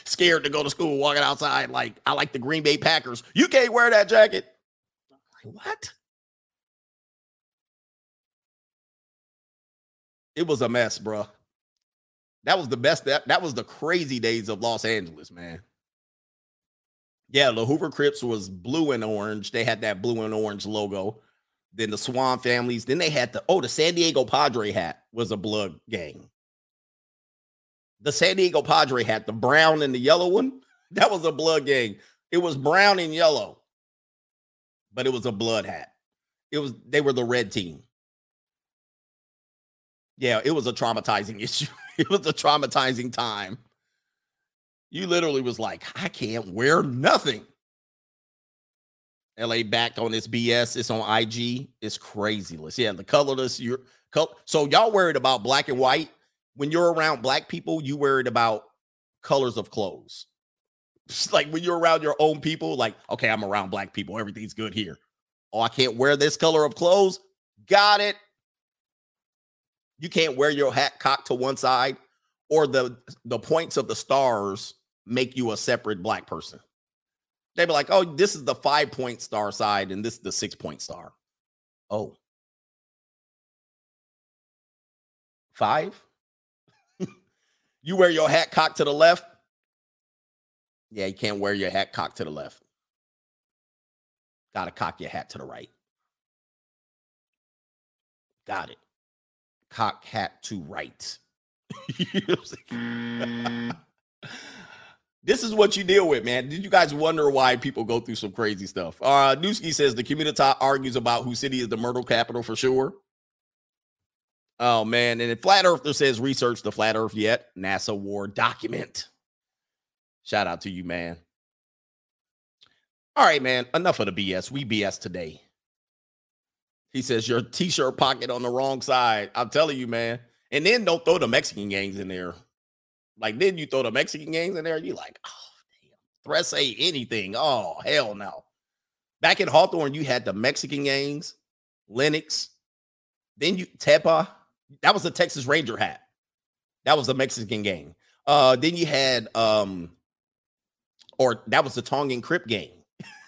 scared to go to school, walking outside. Like, I like the Green Bay Packers. You can't wear that jacket. Like, what? It was a mess, bro. That was the best. That, that was the crazy days of Los Angeles, man. Yeah, the Hoover Crips was blue and orange. They had that blue and orange logo. Then the Swan families. Then they had the oh, the San Diego Padre hat was a blood gang. The San Diego Padre hat, the brown and the yellow one, that was a blood gang. It was brown and yellow, but it was a blood hat. It was they were the red team. Yeah, it was a traumatizing issue. it was a traumatizing time. You literally was like, I can't wear nothing. LA back on this BS. It's on IG. It's crazyless. Yeah, the colorless. You're so y'all worried about black and white. When you're around black people, you worried about colors of clothes. Like when you're around your own people, like, okay, I'm around black people. Everything's good here. Oh, I can't wear this color of clothes. Got it. You can't wear your hat cocked to one side, or the the points of the stars make you a separate black person. They'd be like, oh, this is the five point star side, and this is the six point star. Oh. Five? you wear your hat cocked to the left. Yeah, you can't wear your hat cocked to the left. Got to cock your hat to the right. Got it. Cock hat to right. this is what you deal with, man. Did you guys wonder why people go through some crazy stuff? Uh Newski says the community argues about whose city is the myrtle capital for sure. Oh man, and Flat Earther says research the flat earth yet, NASA war document. Shout out to you, man. All right, man. Enough of the BS. We BS today. He says your t-shirt pocket on the wrong side. I'm telling you, man. And then don't throw the Mexican gangs in there. Like then you throw the Mexican gangs in there, you like, oh damn, threat say anything. Oh, hell no. Back in Hawthorne, you had the Mexican gangs, Lennox, then you Tepa. That was the Texas Ranger hat. That was the Mexican gang. Uh, then you had um, or that was the Tongan Crip gang.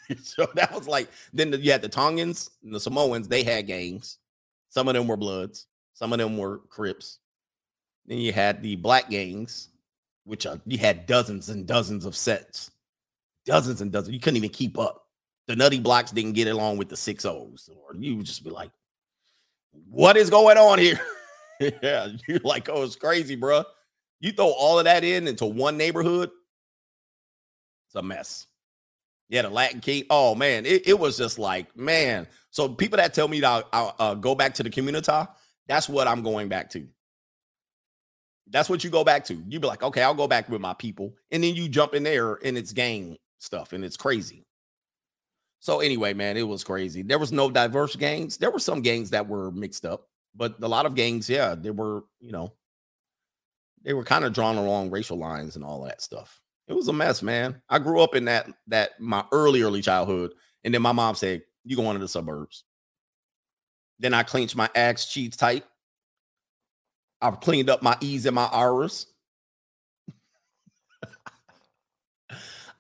so that was like then you had the Tongans and the Samoans, they had gangs. Some of them were Bloods, some of them were Crips. Then you had the black gangs, which are, you had dozens and dozens of sets, dozens and dozens. You couldn't even keep up. The Nutty Blocks didn't get along with the six O's, or you would just be like, "What is going on here?" yeah, you're like, "Oh, it's crazy, bro." You throw all of that in into one neighborhood, it's a mess. Yeah, the Latin King. Oh man, it, it was just like man. So people that tell me that I'll, I'll uh, go back to the community, that's what I'm going back to. That's what you go back to. You be like, okay, I'll go back with my people, and then you jump in there and it's gang stuff, and it's crazy. So anyway, man, it was crazy. There was no diverse gangs. There were some gangs that were mixed up, but a lot of gangs, yeah, they were, you know, they were kind of drawn along racial lines and all that stuff. It was a mess, man. I grew up in that that my early early childhood, and then my mom said, "You go into the suburbs." Then I clenched my axe cheeks tight. I've cleaned up my E's and my R's.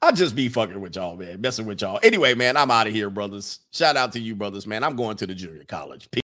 I'll just be fucking with y'all, man, messing with y'all. Anyway, man, I'm out of here, brothers. Shout out to you, brothers, man. I'm going to the junior college.